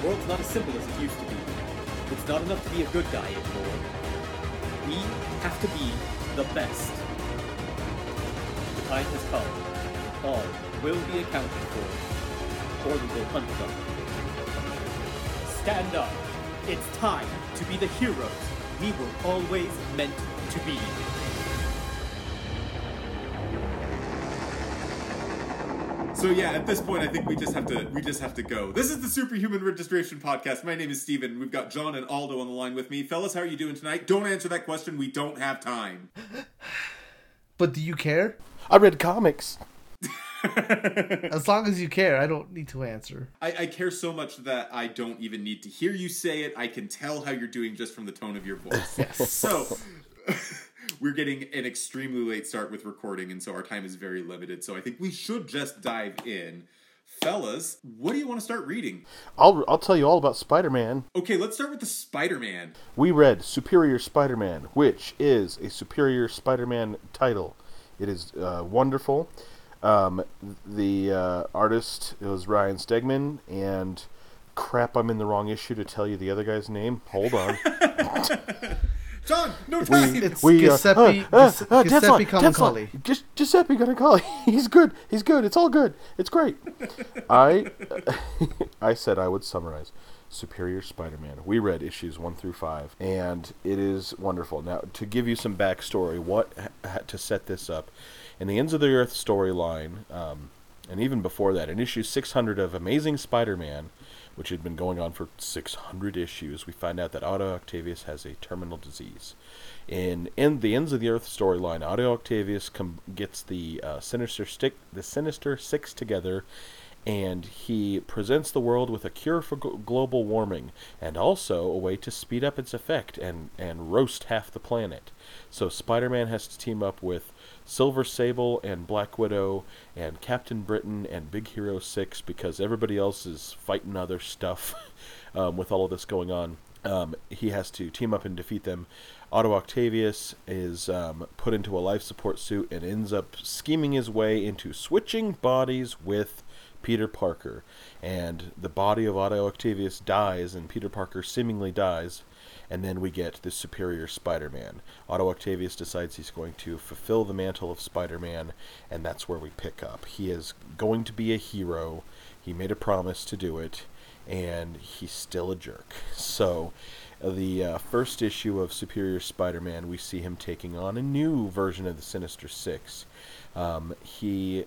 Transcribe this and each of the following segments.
The world's not as simple as it used to be. It's not enough to be a good guy anymore. We have to be the best. The time has come. All will be accounted for, or we will hunt them. Stand up. It's time to be the heroes we were always meant to be. So yeah, at this point, I think we just have to we just have to go. This is the Superhuman Registration Podcast. My name is Steven. We've got John and Aldo on the line with me, fellas. How are you doing tonight? Don't answer that question. We don't have time. But do you care? I read comics. As long as you care, I don't need to answer. I, I care so much that I don't even need to hear you say it. I can tell how you're doing just from the tone of your voice. So we're getting an extremely late start with recording, and so our time is very limited. So I think we should just dive in. Fellas, what do you want to start reading? I'll I'll tell you all about Spider-Man. Okay, let's start with the Spider-Man. We read Superior Spider-Man, which is a Superior Spider-Man title. It is uh, wonderful. Um, the uh, artist was Ryan Stegman, and crap, I'm in the wrong issue to tell you the other guy's name. Hold on. John, no time. It's We, Giuseppe, uh, uh, Gius- uh, Giuseppe Tesla, Camuncoli. Tesla. Gi- Giuseppe Camuncoli. He's good. He's good. It's all good. It's great. I I said I would summarize Superior Spider-Man. We read issues one through five, and it is wonderful. Now, to give you some backstory, what ha- to set this up in the Ends of the Earth storyline, um, and even before that, in issue 600 of Amazing Spider-Man, which had been going on for 600 issues, we find out that Otto Octavius has a terminal disease. In in the Ends of the Earth storyline, Otto Octavius com- gets the uh, Sinister Stick, the Sinister Six together, and he presents the world with a cure for gl- global warming, and also a way to speed up its effect and and roast half the planet. So Spider-Man has to team up with Silver Sable and Black Widow and Captain Britain and Big Hero 6 because everybody else is fighting other stuff um, with all of this going on. Um, he has to team up and defeat them. Otto Octavius is um, put into a life support suit and ends up scheming his way into switching bodies with Peter Parker. And the body of Otto Octavius dies, and Peter Parker seemingly dies and then we get the superior Spider-Man. Otto Octavius decides he's going to fulfill the mantle of Spider-Man, and that's where we pick up. He is going to be a hero. He made a promise to do it, and he's still a jerk. So, the uh, first issue of Superior Spider-Man, we see him taking on a new version of the Sinister Six. Um, he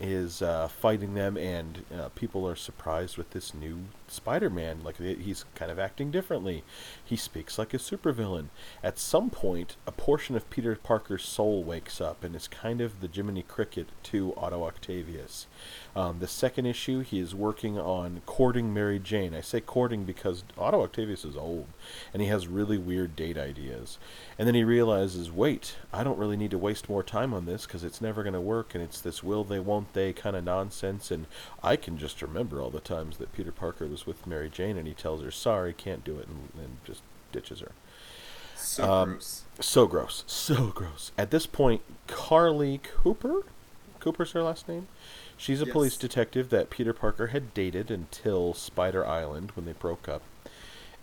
is uh, fighting them, and uh, people are surprised with this new Spider-Man. Like he's kind of acting differently. He speaks like a supervillain. At some point, a portion of Peter Parker's soul wakes up, and is kind of the Jiminy Cricket to Otto Octavius. Um, the second issue, he is working on courting Mary Jane. I say courting because Otto Octavius is old, and he has really weird date ideas. And then he realizes, wait, I don't really need to waste more time on this because it's never going to work, and it's this will they, won't they kind of nonsense. And I can just remember all the times that Peter Parker was with Mary Jane, and he tells her, sorry, can't do it, and, and just ditches her. So Um, gross. So gross. So gross. At this point, Carly Cooper? Cooper's her last name? She's a police detective that Peter Parker had dated until Spider Island when they broke up.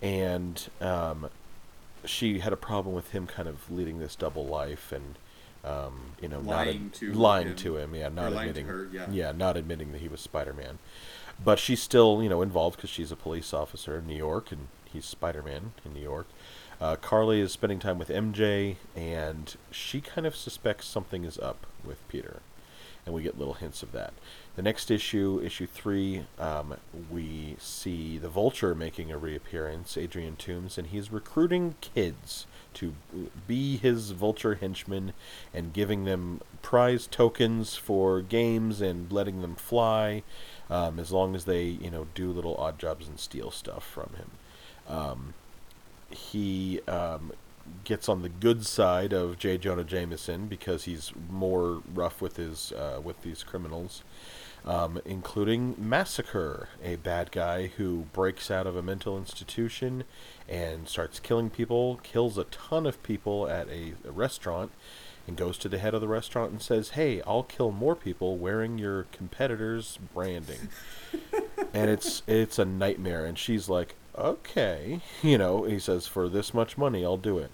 And um, she had a problem with him kind of leading this double life and, um, you know, Lying not to lying him. to him. Yeah, not admitting. her, yeah. yeah, not admitting that he was Spider Man. But she's still, you know, involved because she's a police officer in New York and he's Spider Man in New York. Uh, Carly is spending time with MJ, and she kind of suspects something is up with Peter, and we get little hints of that. The next issue, issue three, um, we see the Vulture making a reappearance, Adrian Toomes, and he's recruiting kids to be his Vulture henchmen and giving them prize tokens for games and letting them fly, um, as long as they, you know, do little odd jobs and steal stuff from him. Um, he um, gets on the good side of J. Jonah Jameson because he's more rough with his uh, with these criminals, um, including Massacre, a bad guy who breaks out of a mental institution and starts killing people, kills a ton of people at a, a restaurant, and goes to the head of the restaurant and says, "Hey, I'll kill more people wearing your competitor's branding." and it's it's a nightmare. And she's like, okay, you know. He says, for this much money, I'll do it.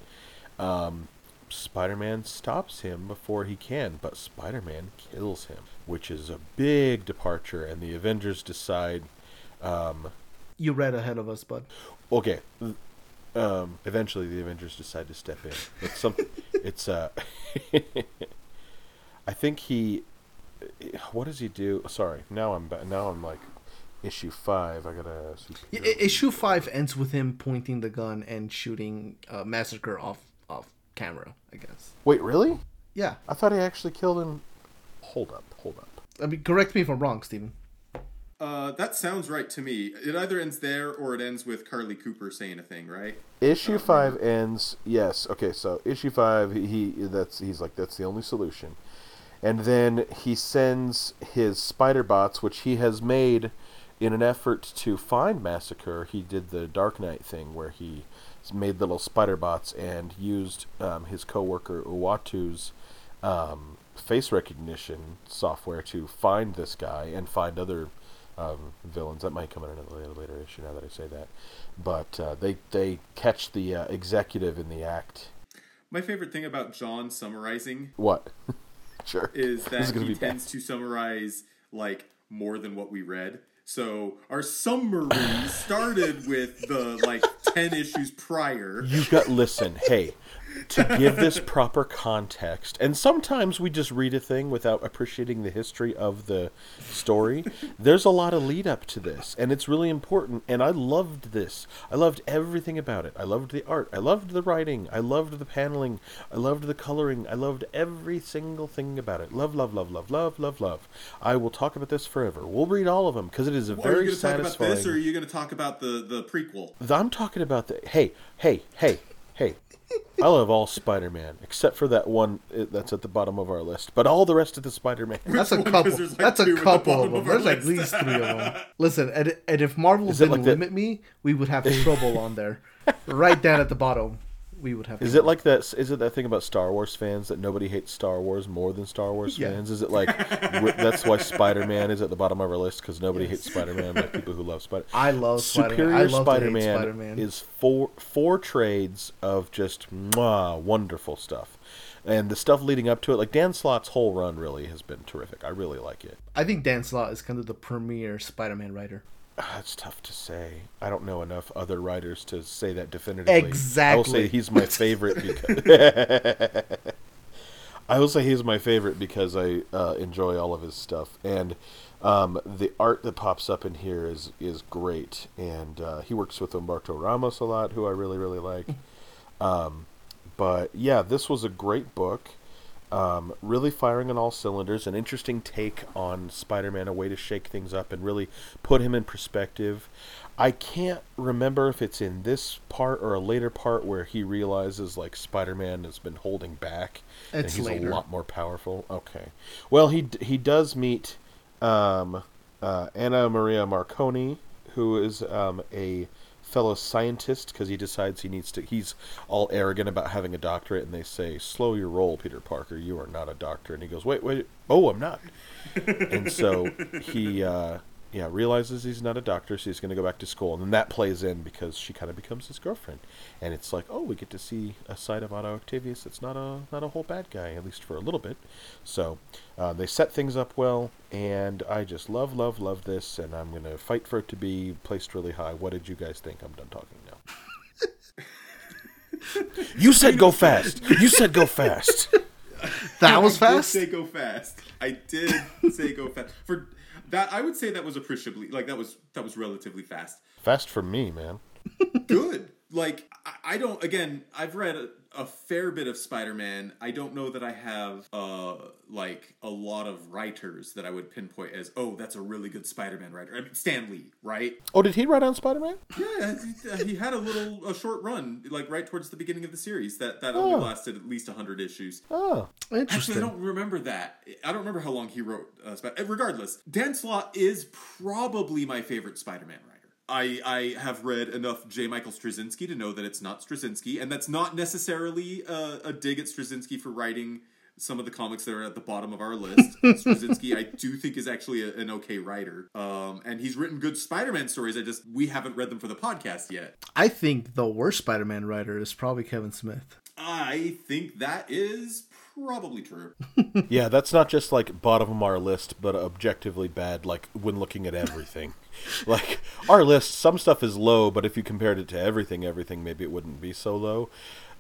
Um, Spider-Man stops him before he can, but Spider-Man kills him, which is a big departure. And the Avengers decide, um, You read ahead of us, bud. okay. Um, eventually, the Avengers decide to step in. It's some. it's uh. I think he. What does he do? Sorry, now I'm now I'm like issue five. I gotta. I- Issue five ends with him pointing the gun and shooting uh, Massacre off off camera. I guess. Wait, really? Yeah. I thought he actually killed him. Hold up, hold up. I mean, correct me if I'm wrong, Steven. Uh, that sounds right to me. It either ends there or it ends with Carly Cooper saying a thing, right? Issue five ends. Yes. Okay. So issue five, he, that's he's like that's the only solution, and then he sends his spider bots, which he has made in an effort to find Massacre. He did the Dark Knight thing where he made little spider bots and used um, his coworker Uatu's um, face recognition software to find this guy and find other um, villains. That might come in a later, later issue. Now that I say that, but uh, they they catch the uh, executive in the act. My favorite thing about John summarizing What? sure. is that is he be bad. tends to summarize like more than what we read. So our summary started with the like ten issues prior. You got listen, hey, to give this proper context, and sometimes we just read a thing without appreciating the history of the story. There's a lot of lead up to this, and it's really important. And I loved this. I loved everything about it. I loved the art. I loved the writing. I loved the paneling. I loved the coloring. I loved every single thing about it. Love, love, love, love, love, love, love. I will talk about this forever. We'll read all of them because it is a are you very going to talk about satisfying. this, or are you going to talk about the the prequel? I'm talking about the hey, hey, hey, hey. I love all Spider-Man except for that one uh, that's at the bottom of our list, but all the rest of the Spider-Man. That's a one? couple. 'Cause there's, like, That's a at the couple of them. of our There's at least three of them. Listen, and, and if Marvel Is didn't like the- limit me, we would have trouble on there. Right down at the bottom, we would have. Is it like that? Is it that thing about Star Wars fans that nobody hates Star Wars more than Star Wars Yeah. fans? Is it like that's why Spider-Man is at the bottom of our list because nobody hates Spider-Man like people who love Spider. I love Spider-Man. Superior Spider-Man, Spider-Man. is four four trades of just mwah, wonderful stuff, and the stuff leading up to it, like Dan Slott's whole run, really has been terrific. I really like it. I think Dan Slott is kind of the premier Spider-Man writer. Ah, It's tough to say. I don't know enough other writers to say that definitively. Exactly. I will say he's my favorite because I will say he's my favorite because I uh, enjoy all of his stuff and um, the art that pops up in here is is great and uh, he works with Humberto Ramos a lot, who I really really like. Um, but yeah, this was a great book. Um, really firing on all cylinders, an interesting take on Spider-Man, a way to shake things up and really put him in perspective. I can't remember if it's in this part or a later part where he realizes like Spider-Man has been holding back and he's later. a lot more powerful. Okay, well he he does meet um, uh, Anna Maria Marconi, who is um, a fellow scientist because he decides he needs to. He's all arrogant about having a doctorate, and they say, "Slow your roll, Peter Parker. You are not a doctor." And he goes, "Wait, wait. Oh, I'm not." and so he, uh, yeah, realizes he's not a doctor, so he's going to go back to school, and then that plays in because she kind of becomes his girlfriend, and it's like, oh, we get to see a side of Otto Octavius that's not a not a whole bad guy, at least for a little bit. So uh, they set things up well, and I just love, love, love this, and I'm going to fight for it to be placed really high. What did you guys think? I'm done talking now. you said go fast. You said go fast. That was I did fast. say go fast. I did say go fast. For that, I would say that was appreciably like that was that was relatively fast. Fast for me, man. Good. Like I, I don't. Again, I've read a, fair bit of Spider-Man. I don't know that I have uh like a lot of writers that I would pinpoint as oh that's a really good Spider-Man writer. I mean Stan Lee, right? Oh, did he write on Spider Man? Yeah, he- he had a little a short run like right towards the beginning of the series that that only Oh. lasted at least hundred issues. Oh, Actually, I don't remember that. I don't remember how long he wrote. Uh, Sp- regardless, Dan Slott is probably my favorite Spider-Man. I I have read enough J. Michael Straczynski to know that it's not Straczynski, and that's not necessarily a, a dig at Straczynski for writing some of the comics that are at the bottom of our list. Straczynski, I do think, is actually a, an okay writer, um, and he's written good Spider-Man stories. I just we haven't read them for the podcast yet. I think the worst Spider-Man writer is probably Kevin Smith. I think that is probably true. Yeah, that's not just like bottom of our list, but objectively bad. Like when looking at everything, like our list, some stuff is low, but if you compared it to everything, everything maybe it wouldn't be so low.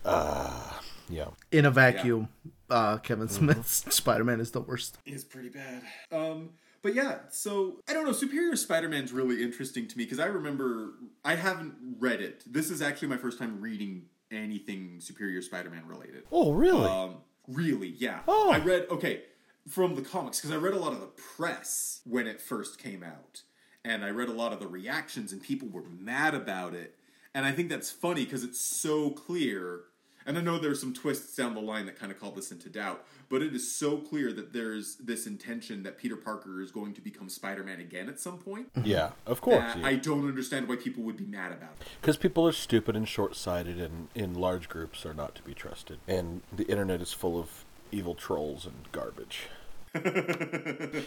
Uh, yeah. In a vacuum, uh, Kevin Smith's Spider-Man is the worst. is pretty bad. Um, but yeah, so I don't know. Superior Spider-Man's really interesting to me because I remember I haven't read it. This is actually my first time reading anything Superior Spider-Man related. Oh, really? Um, really, yeah. Oh. I read okay from the comics because I read a lot of the press when it first came out, and I read a lot of the reactions, and people were mad about it. And I think that's funny because it's so clear. And I know there's some twists down the line that kind of call this into doubt, but it is so clear that there's this intention that Peter Parker is going to become Spider-Man again at some point. Mm-hmm. yeah, of course. that I don't understand why people would be mad about it. Because people are stupid and short-sighted, and in large groups are not to be trusted. And the internet is full of evil trolls and garbage.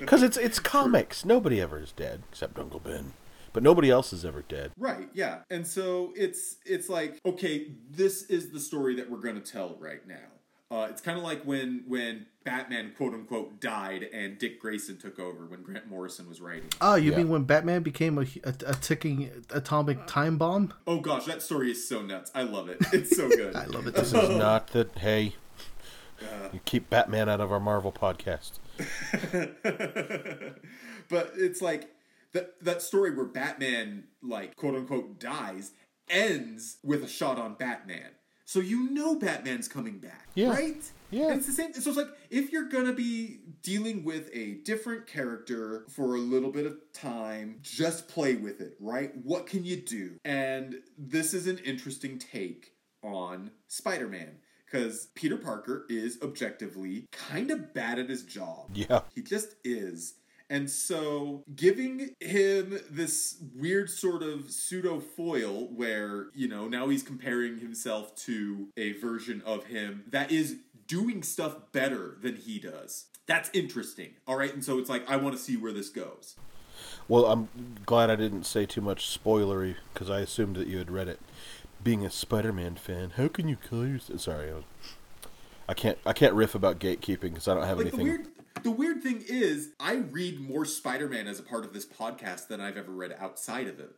Because it's it's comics. Nobody ever is dead except Uncle Ben, but nobody else is ever dead. Right, yeah. And so it's it's like, okay, this is the story that we're going to tell right now. Uh, it's kind of like when when Batman quote unquote died and Dick Grayson took over when Grant Morrison was writing. Oh, you Yeah. mean when Batman became a, a, a ticking atomic time bomb? Oh gosh, that story is so nuts. I love it. It's so good. I love it. This is not that. Hey, you keep Batman out of our Marvel podcast. but it's like that that story where Batman like quote unquote dies ends with a shot on Batman. So you know Batman's coming back, Yeah. right? Yeah. And it's the same. So it's like if you're gonna be dealing with a different character for a little bit of time, just play with it, right? What can you do? And this is an interesting take on Spider-Man because Peter Parker is objectively kind of bad at his job. Yeah. He just is. And so, giving him this weird sort of pseudo foil where, you know, now he's comparing himself to a version of him that is doing stuff better than he does. That's interesting. All right. And so it's like, I want to see where this goes. Well, I'm glad I didn't say too much spoilery because I assumed that you had read it. Being a Spider-Man fan, how can you call yourself? Sorry, I, was, I can't. I can't riff about gatekeeping because I don't have Like, the anything. weird. The weird thing is, I read more Spider Man as a part of this podcast than I've ever read outside of it.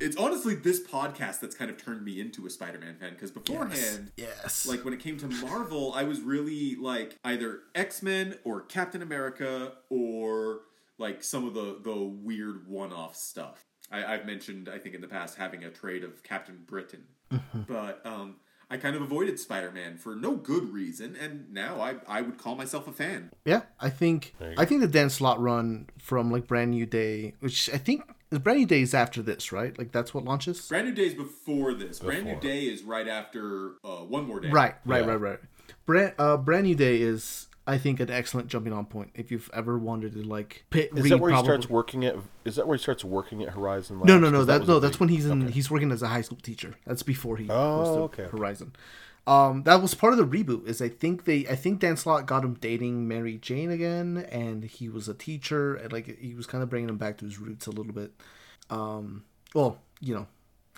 It's honestly this podcast that's kind of turned me into a Spider Man fan because beforehand, Yes. like when it came to Marvel, I was really like either X Men or Captain America or like some of the the weird one off stuff. I, I've mentioned I think in the past having a trade of Captain Britain, but um, I kind of avoided Spider Man for no good reason, and now I I would call myself a fan. Yeah, I think I think the Dan Slott run from like Brand New Day, which I think Brand New Day is after this, right? Like that's what launches. Brand New Day is before this. Brand New Day is right after uh, One More Day. Right, right, Yeah. right, right. Brand uh, Brand New Day is I think an excellent jumping on point if you've ever wanted to like pit, Is that where he starts working at? Is that where he starts working at Horizon? Labs? No, no, no. That, was no. That's big- when he's in. okay. He's working as a high school teacher. That's before he Oh, goes to okay, okay. Horizon. Um, that was part of the reboot. Is I think they, I think Dan Slott got him dating Mary Jane again, and he was a teacher, and like he was kind of bringing him back to his roots a little bit. Um, well, you know,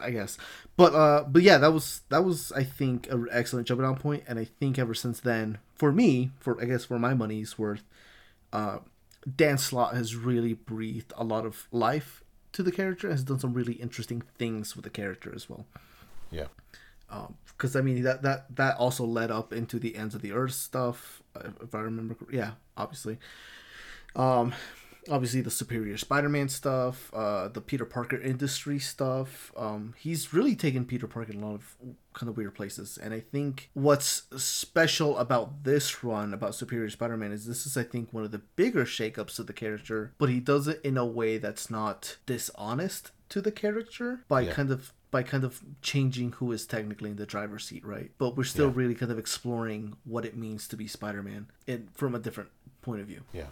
I guess, but uh, but yeah, that was that was I think an excellent jumping on point, and I think ever since then, for me, for I guess for my money's worth, uh, Dan Slott has really breathed a lot of life to the character. Has done some really interesting things with the character as well. Yeah. Because I mean that that that also led up into the ends of the earth stuff, uh, if I remember. Yeah, obviously. Um, obviously the Superior Spider-Man stuff, uh, the Peter Parker industry stuff. Um, he's really taken Peter Parker in a lot of kind of weird places, and I think what's special about this run about Superior Spider-Man is this is I think one of the bigger shakeups of the character, but he does it in a way that's not dishonest to the character by Yeah. kind of by kind of changing who is technically in the driver's seat, right? But we're still Yeah. really kind of exploring what it means to be Spider-Man and from a different point of view. Yeah.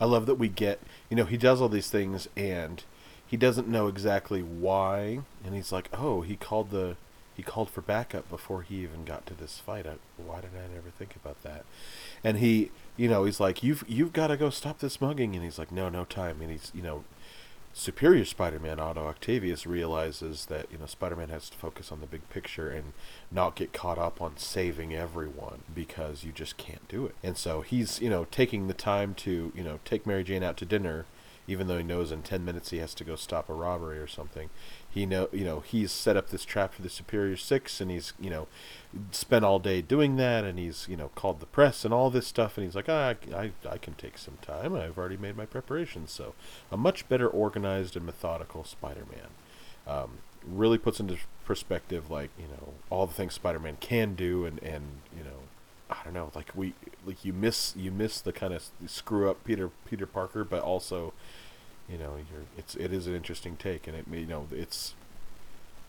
I love that we get, you know, he does all these things and he doesn't know exactly why. And he's like, oh, he called the he called for backup before he even got to this fight. I, why did I never think about that? And he, you know, he's like, "You've you've got to go stop this mugging," and he's like, "No, no time." And he's, you know, Superior Spider-Man Otto Octavius realizes that you know Spider-Man has to focus on the big picture and not get caught up on saving everyone because you just can't do it. And so he's you know taking the time to you know take Mary Jane out to dinner, even though he knows in ten minutes he has to go stop a robbery or something. He know you know he's set up this trap for the Superior Six, and he's you know spent all day doing that, and he's you know called the press and all this stuff, and he's like, ah, I I can take some time. I've already made my preparations, so a much better organized and methodical Spider-Man. Um, really puts into perspective like you know all the things Spider-Man can do, and and you know I don't know like we like you miss you miss the kind of screw up Peter Peter Parker, but also you know you're it's it is an interesting take, and it you know it's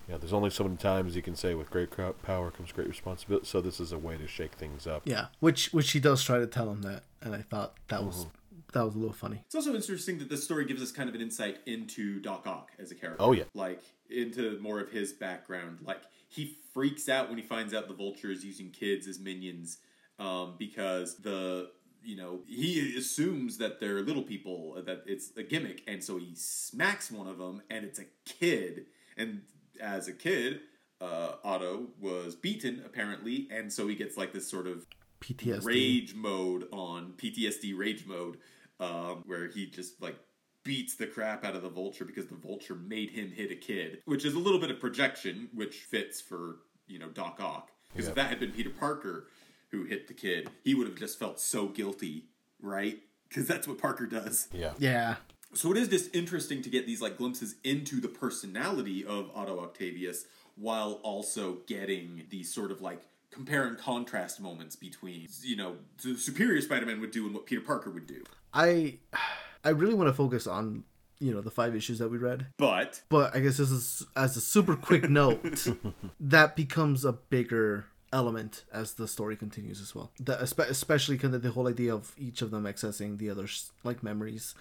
you know, there's only so many times you can say with great power comes great responsibility. So this is a way to shake things up. Yeah, which which he does try to tell him that, and I thought that was Mm-hmm. that was a little funny. It's also interesting that this story gives us kind of an insight into Doc Ock as a character. Oh, yeah. Like into more of his background. Like he freaks out when he finds out the vulture is using kids as minions um, because the you know he assumes that they're little people that it's a gimmick and so he smacks one of them and it's a kid and as a kid uh, Otto was beaten apparently and so he gets like this sort of PTSD. rage mode on PTSD rage mode, um, where he just like beats the crap out of the vulture because the vulture made him hit a kid, which is a little bit of projection, which fits for you know Doc Ock. Because if that had been Peter Parker who hit the kid, he would have just felt so guilty, right? Because that's what Parker does. Yeah. Yeah, So it is just interesting to get these like glimpses into the personality of Otto Octavius while also getting these sort of like compare and contrast moments between you know the superior Spider-Man would do and what Peter Parker would do. I I really want to focus on you know the five issues that we read, But but I guess this is as a super quick note that becomes a bigger element as the story continues as well. The, espe- especially kind of the whole idea of each of them accessing the other's like memories.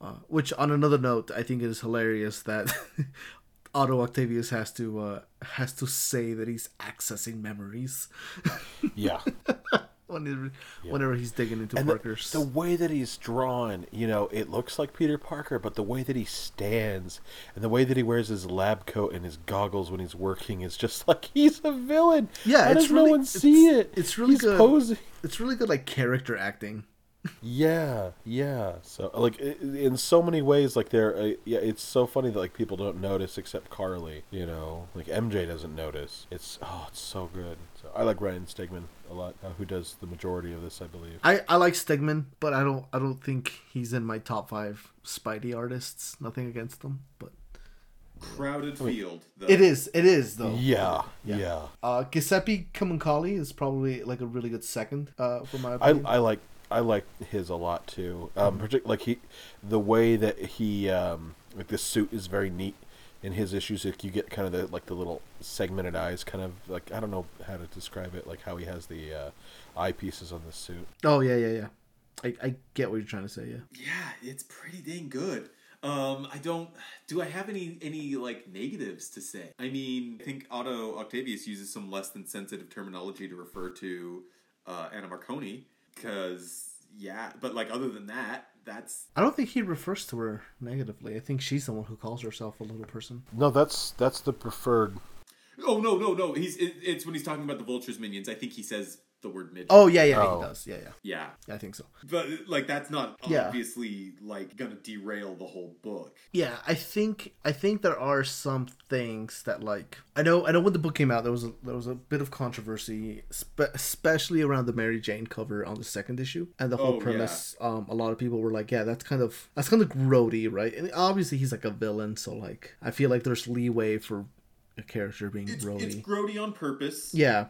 Uh, which on another note, I think it is hilarious that Otto Octavius has to uh, has to say that he's accessing memories Yeah. whenever, whenever he's digging into and the, Parker's. the way that he's drawn, you know, it looks like Peter Parker, but the way that he stands and the way that he wears his lab coat and his goggles when he's working is just like he's a villain. Yeah, How it's does really- no one see it's- it? it's really he's good. posing. it's really good, like character acting. Yeah, yeah. So like in so many ways, like there, uh, yeah, it's so funny that like people don't notice except Carly. You know, like MJ doesn't notice. It's oh, it's so good. So I like Ryan Stegman a lot, uh, who does the majority of this, I believe. I, I like Stegman, but I don't I don't think he's in my top five Spidey artists. Nothing against them, but crowded field. Though. it is it is though. Yeah, yeah. Yeah. Uh, Giuseppe Camuncoli is probably like a really good second. Uh, for my I. I like I like his a lot too. Um, partic- like he, the way that he, um, like the suit is very neat in his issues. Like you get kind of the like the little segmented eyes, kind of like I don't know how to describe it. Like how he has the uh, eyepieces on the suit. oh yeah yeah yeah. I, I get what you're trying to say. Yeah. Yeah, it's pretty dang good. Um, I don't. Do I have any any like negatives to say? I mean, I think Otto Octavius uses some less than sensitive terminology to refer to uh, Anna Marconi. Because yeah, but like other than that, that's I don't think he refers to her negatively. I think she's the one who calls herself a little person. No, that's that's the preferred. oh no no no. He's it, it's when he's talking about the vultures minions. I think he says the word mid. Oh yeah yeah Oh. he does. Yeah yeah. yeah. I think so. But like that's not Yeah. obviously like gonna derail the whole book. Yeah, I think I think there are some things that like I know I know when the book came out there was a, there was a bit of controversy, spe- especially around the Mary Jane cover on the second issue and the whole Oh, premise. Um, a lot of people were like, yeah, that's kind of that's kind of grody, right? And obviously he's like a villain, so like I feel like there's leeway for a character being It's, grody. it's grody on purpose. Yeah.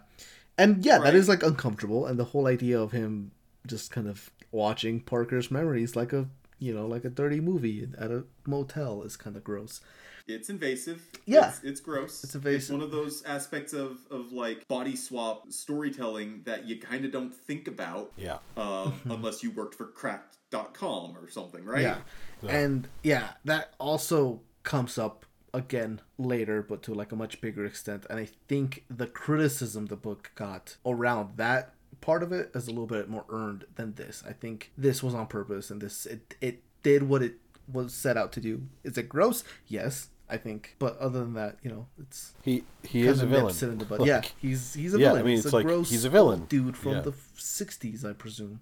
And yeah, that Right. is like uncomfortable and the whole idea of him just kind of watching Parker's memories like a you know, like a dirty movie at a motel is kind of gross. It's invasive. Yeah. It's, it's gross. It's invasive. It's one of those aspects of, of like body swap storytelling that you kind of don't think about Yeah, um, unless you worked for cracked.com or something, right? Yeah. And yeah, that also comes up again later, but to like a much bigger extent. And I think the criticism the book got around that part of it is a little bit more earned than this. I think this was on purpose, and this it it did what it was set out to do. Is it gross? Yes. I think, but other than that, you know, it's He he is a kinda villain. it in the bud. Like, yeah, he's he's a yeah, I villain. mean, he's it's a like, gross he's a villain. dude from Yeah. the '60s, I presume.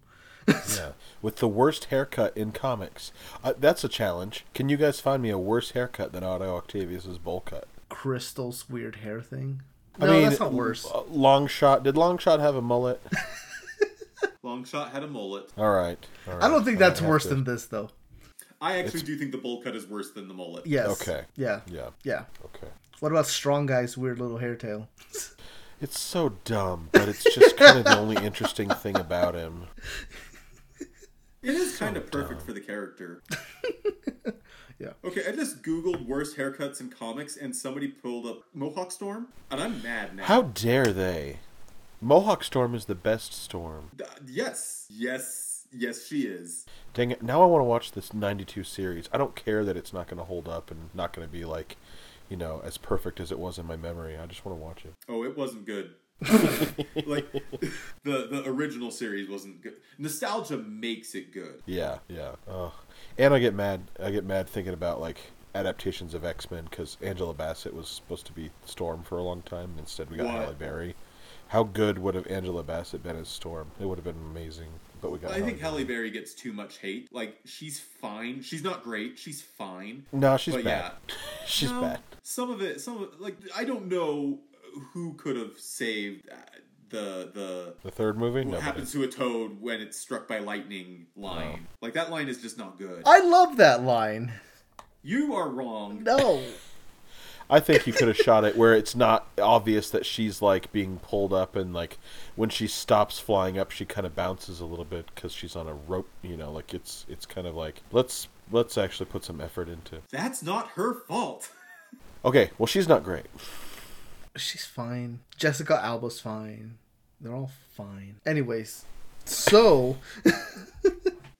Yeah, with the worst haircut in comics. Uh, that's a challenge. Can you guys find me a worse haircut than Otto Octavius's bowl cut? Crystal's weird hair thing. I No, mean, that's not worse. uh, Longshot. Did Longshot have a mullet? Longshot had a mullet. All right. all right. I don't think that's worse to- than this, though. I actually do think the bowl cut is worse than the mullet. Yes. Okay. Yeah. Yeah. Yeah. Okay. What about Strong Guy's weird little hair tail? It's so dumb, but it's just kind of the only interesting thing about him. It is kind of perfect for the character. Yeah. Okay, I just googled worst haircuts in comics, and somebody pulled up Mohawk Storm, and I'm mad now. How dare they? Mohawk Storm is the best storm. Th- yes, yes, yes, she is. Dang it! Now I want to watch this '92 series. I don't care that it's not going to hold up and not going to be like, you know, as perfect as it was in my memory. I just want to watch it. Oh, it wasn't good. Like the the original series wasn't good. Nostalgia makes it good. Yeah, yeah. Oh, and I get mad. I get mad thinking about like adaptations of X Men because Angela Bassett was supposed to be Storm for a long time. Instead, we got What? Halle Berry. How good would have Angela Bassett been as Storm? It would have been amazing. But we got. I think Halle Berry gets too much hate. Like she's fine. She's not great. She's fine. No, she's But bad. She's No, bad. Some of it, some of like I don't know who could have saved uh, the the The third movie. what Nobody. happens to a toad when it's struck by lightning line. Like that line is just not good. I love that line. you are wrong. No. I think you could have shot it where it's not obvious that she's like being pulled up and like when she stops flying up, she kind of bounces a little bit because she's on a rope. You know, like it's it's kind of like let's let's actually put some effort into. That's not her fault. Okay, well she's not great. She's fine. Jessica Alba's fine. They're all fine. Anyways, so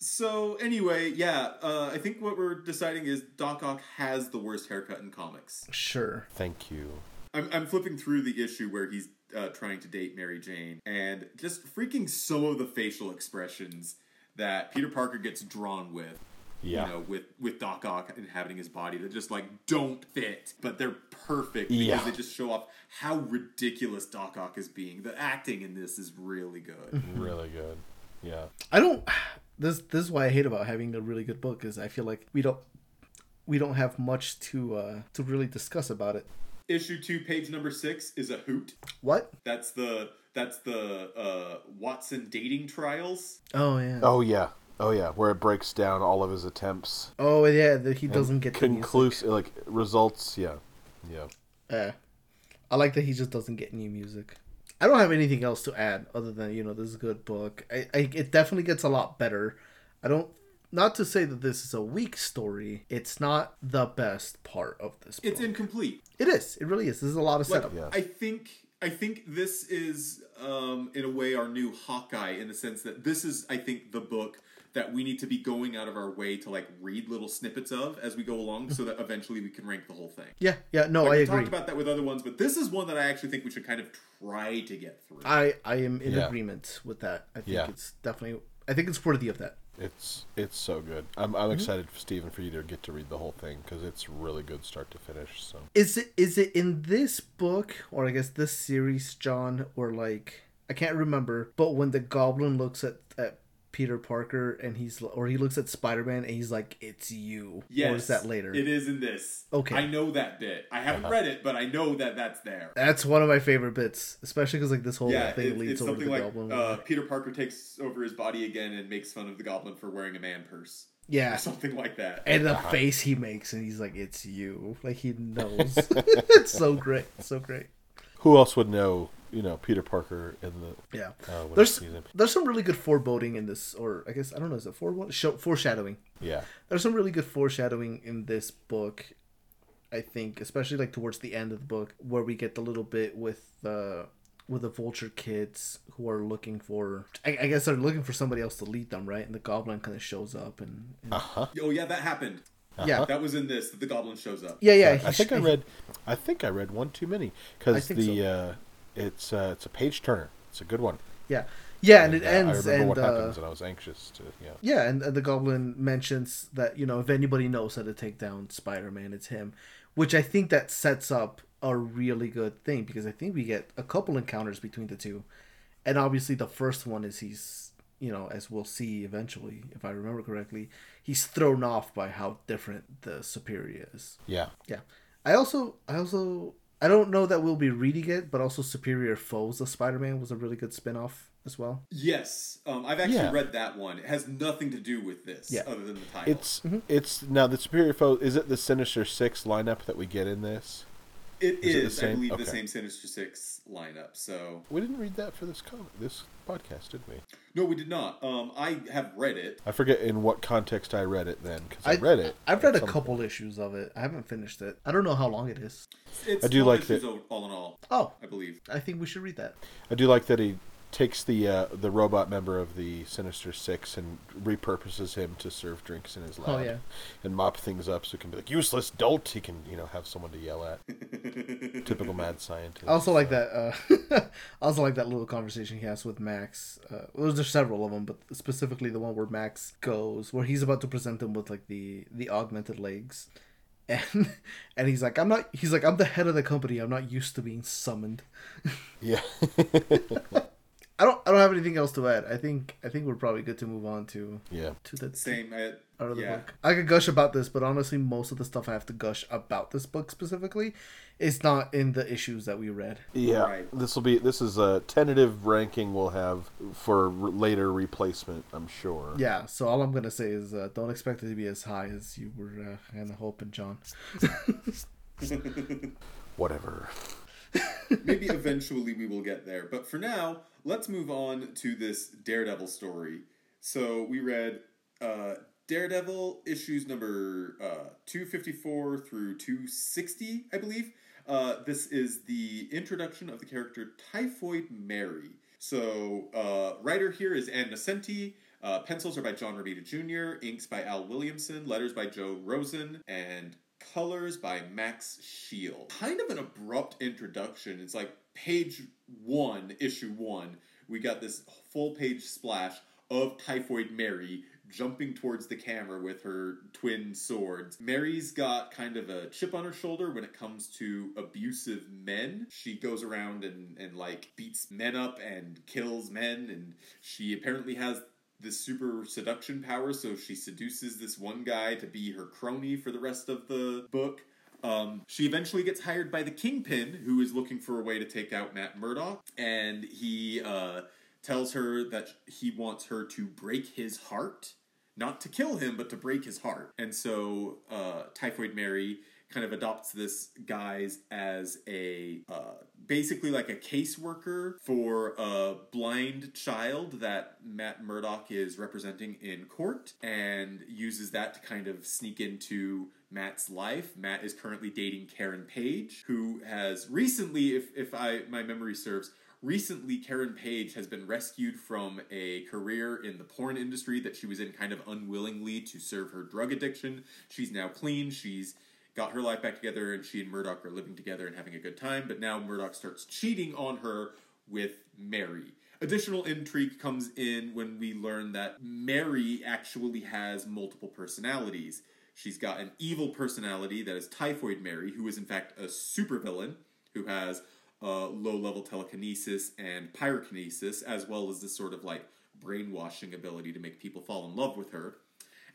So anyway, yeah, uh, I think what we're deciding is Doc Ock has the worst haircut in comics. sure. Thank you. I'm, I'm flipping through the issue where he's uh, trying to date Mary Jane, and just freaking some of the facial expressions that Peter Parker gets drawn with. Yeah. You know, with with Doc Ock inhabiting his body that just like don't fit, but they're perfect because Yeah. they just show off how ridiculous Doc Ock is being. The acting in this is really good. Really good. Yeah. I don't. This this is why I hate about having a really good book is I feel like we don't we don't have much to uh to really discuss about it. Issue two, page number six, is a hoot. What? That's the that's the uh, Watson dating trials. Oh yeah. Oh yeah. Oh yeah. Where it breaks down all of his attempts. Oh yeah. That he doesn't get the music. conclusive like results. Yeah. Yeah. Eh. I like that he just doesn't get new music. I don't have anything else to add other than you know this is a good book. I, I it definitely gets a lot better. I don't not to say that this is a weak story. It's not the best part of this. Book. It's incomplete. it is. It really is. This is a lot of Like, setup. Yeah. I think I think this is um, in a way our new Hawkeye in the sense that this is I think the book that we need to be going out of our way to like read little snippets of as we go along so that eventually we can rank the whole thing. Yeah. Yeah. No, Like, I we agree. talked about that with other ones, but this is one that I actually think we should kind of try to get through. I I am in Yeah. agreement with that. I think Yeah. it's definitely. I think it's worthy of that. It's it's so good. I'm I'm mm-hmm. excited, Steven, for you to get to read the whole thing because it's really good, start to finish. So Is it is it in this book or I guess this series, John, or like I can't remember, but when the Goblin looks at at Peter Parker and he's or he looks at Spider Man and he's like, "It's you." yes, Or is that later? It is in this. Okay. I know that bit. I haven't Uh-huh. read it, but I know that that's there. That's one of my favorite bits, especially because like this whole Yeah, thing it- leads over to something the like Goblin. uh, Peter Parker takes over his body again and makes fun of the Goblin for wearing a man purse, yeah, or something like that. and the Uh-huh. face he makes, and he's like, "It's you." Like he knows. it's so great. It's so great. who else would know? You know, Peter Parker in the Yeah. uh, There's he there's some really good foreboding in this, or I guess I don't know, is it foreboding? Show, foreshadowing. Yeah, There's some really good foreshadowing in this book. I think, especially like towards the end of the book, where we get the little bit with uh with the vulture kids who are looking for. I, I guess they're looking for somebody else to lead them, right? And the goblin kind of shows up and, and uh huh. Oh yeah, that happened. Yeah. That was in this that the goblin shows up. Yeah, yeah. I think sh- I read. I think I read one too many because the so. uh, it's uh, it's a page turner. It's a good one. Yeah, yeah, and it uh, ends, I remember and what uh, happens, and I was anxious to. Yeah. yeah, and, and the goblin mentions that you know if anybody knows how to take down Spider-Man, it's him, which I think that sets up a really good thing because I think we get a couple encounters between the two, and obviously the first one is he's you know as we'll see eventually if I remember correctly, he's thrown off by how different the Superior is. Yeah. Yeah. I also I also I don't know that we'll be reading it, but also Superior Foes of Spider-Man was a really good spin-off as well. Yes, um, I've actually Yeah. read that one. It has nothing to do with this, Yeah. other than the title. It's it's now the superior foe. Is it the Sinister Six lineup that we get in this? It Is it the is, I believe, Okay. the same Sinister Six lineup. So We didn't read that for this com- this podcast, did we? no, we did not. Um, I have read it. I forget in what context I read it then because I, read it. I've read a some couple issues of it. I haven't finished it. I don't know how long it is. It's I do like issues that- all in all. Oh, I believe. I think we should read that. I do like that he takes the uh, the robot member of the Sinister Six and repurposes him to serve drinks in his lab. Oh, yeah. and mop things up so he can be like useless dolt. He can you know have someone to yell at. Typical mad scientist. I also like that. Uh, I also like that little conversation he has with Max. Uh, well, there's several of them, but specifically the one where Max goes, where he's about to present him with like the the augmented legs, and and he's like, I'm not. He's like, I'm the head of the company. I'm not used to being summoned. Yeah. I don't. I don't have anything else to add. I think. I think we're probably good to move on to yeah. to the Same. I, out of the yeah. book. I could gush about this, but honestly, most of the stuff I have to gush about this book specifically is not in the issues that we read. Yeah, Right. this will be this is a tentative ranking we'll have for later replacement. I'm sure. Yeah, so all I'm gonna say is uh, don't expect it to be as high as you were uh, kind of hoping, John. Whatever. Maybe eventually we will get there. But for now, let's move on to this Daredevil story. So we read uh, Daredevil issues number uh, 254 through 260, I believe. Uh, this is the introduction of the character Typhoid Mary. So, uh, writer here is Ann Nocenti. Uh, pencils are by John Romita Jr., inks by Al Williamson, letters by Joe Rosen, and colors by Max Scheele. Kind of an abrupt introduction. It's like page one, issue one. We got this full page splash of Typhoid Mary jumping towards the camera with her twin swords. Mary's got kind of a chip on her shoulder when it comes to abusive men. She goes around and, and like beats men up and kills men, and she apparently has this super seduction power, so she seduces this one guy to be her crony for the rest of the book. Um, she eventually gets hired by the Kingpin, who is looking for a way to take out Matt Murdock, and he uh, tells her that he wants her to break his heart. Not to kill him, but to break his heart. And so uh, Typhoid Mary kind of adopts this guise as a uh, basically like a caseworker for a blind child that Matt Murdock is representing in court and uses that to kind of sneak into Matt's life. Matt is currently dating Karen Page, who has recently, if, if I my memory serves, recently Karen Page has been rescued from a career in the porn industry that she was in kind of unwillingly to serve her drug addiction. She's now clean. She's got her life back together and she and Murdock are living together and having a good time, but now Murdock starts cheating on her with Mary. Additional intrigue comes in when we learn that Mary actually has multiple personalities. She's got an evil personality that is Typhoid Mary, who is in fact a supervillain who has uh, low level telekinesis and pyrokinesis, as well as this sort of like brainwashing ability to make people fall in love with her.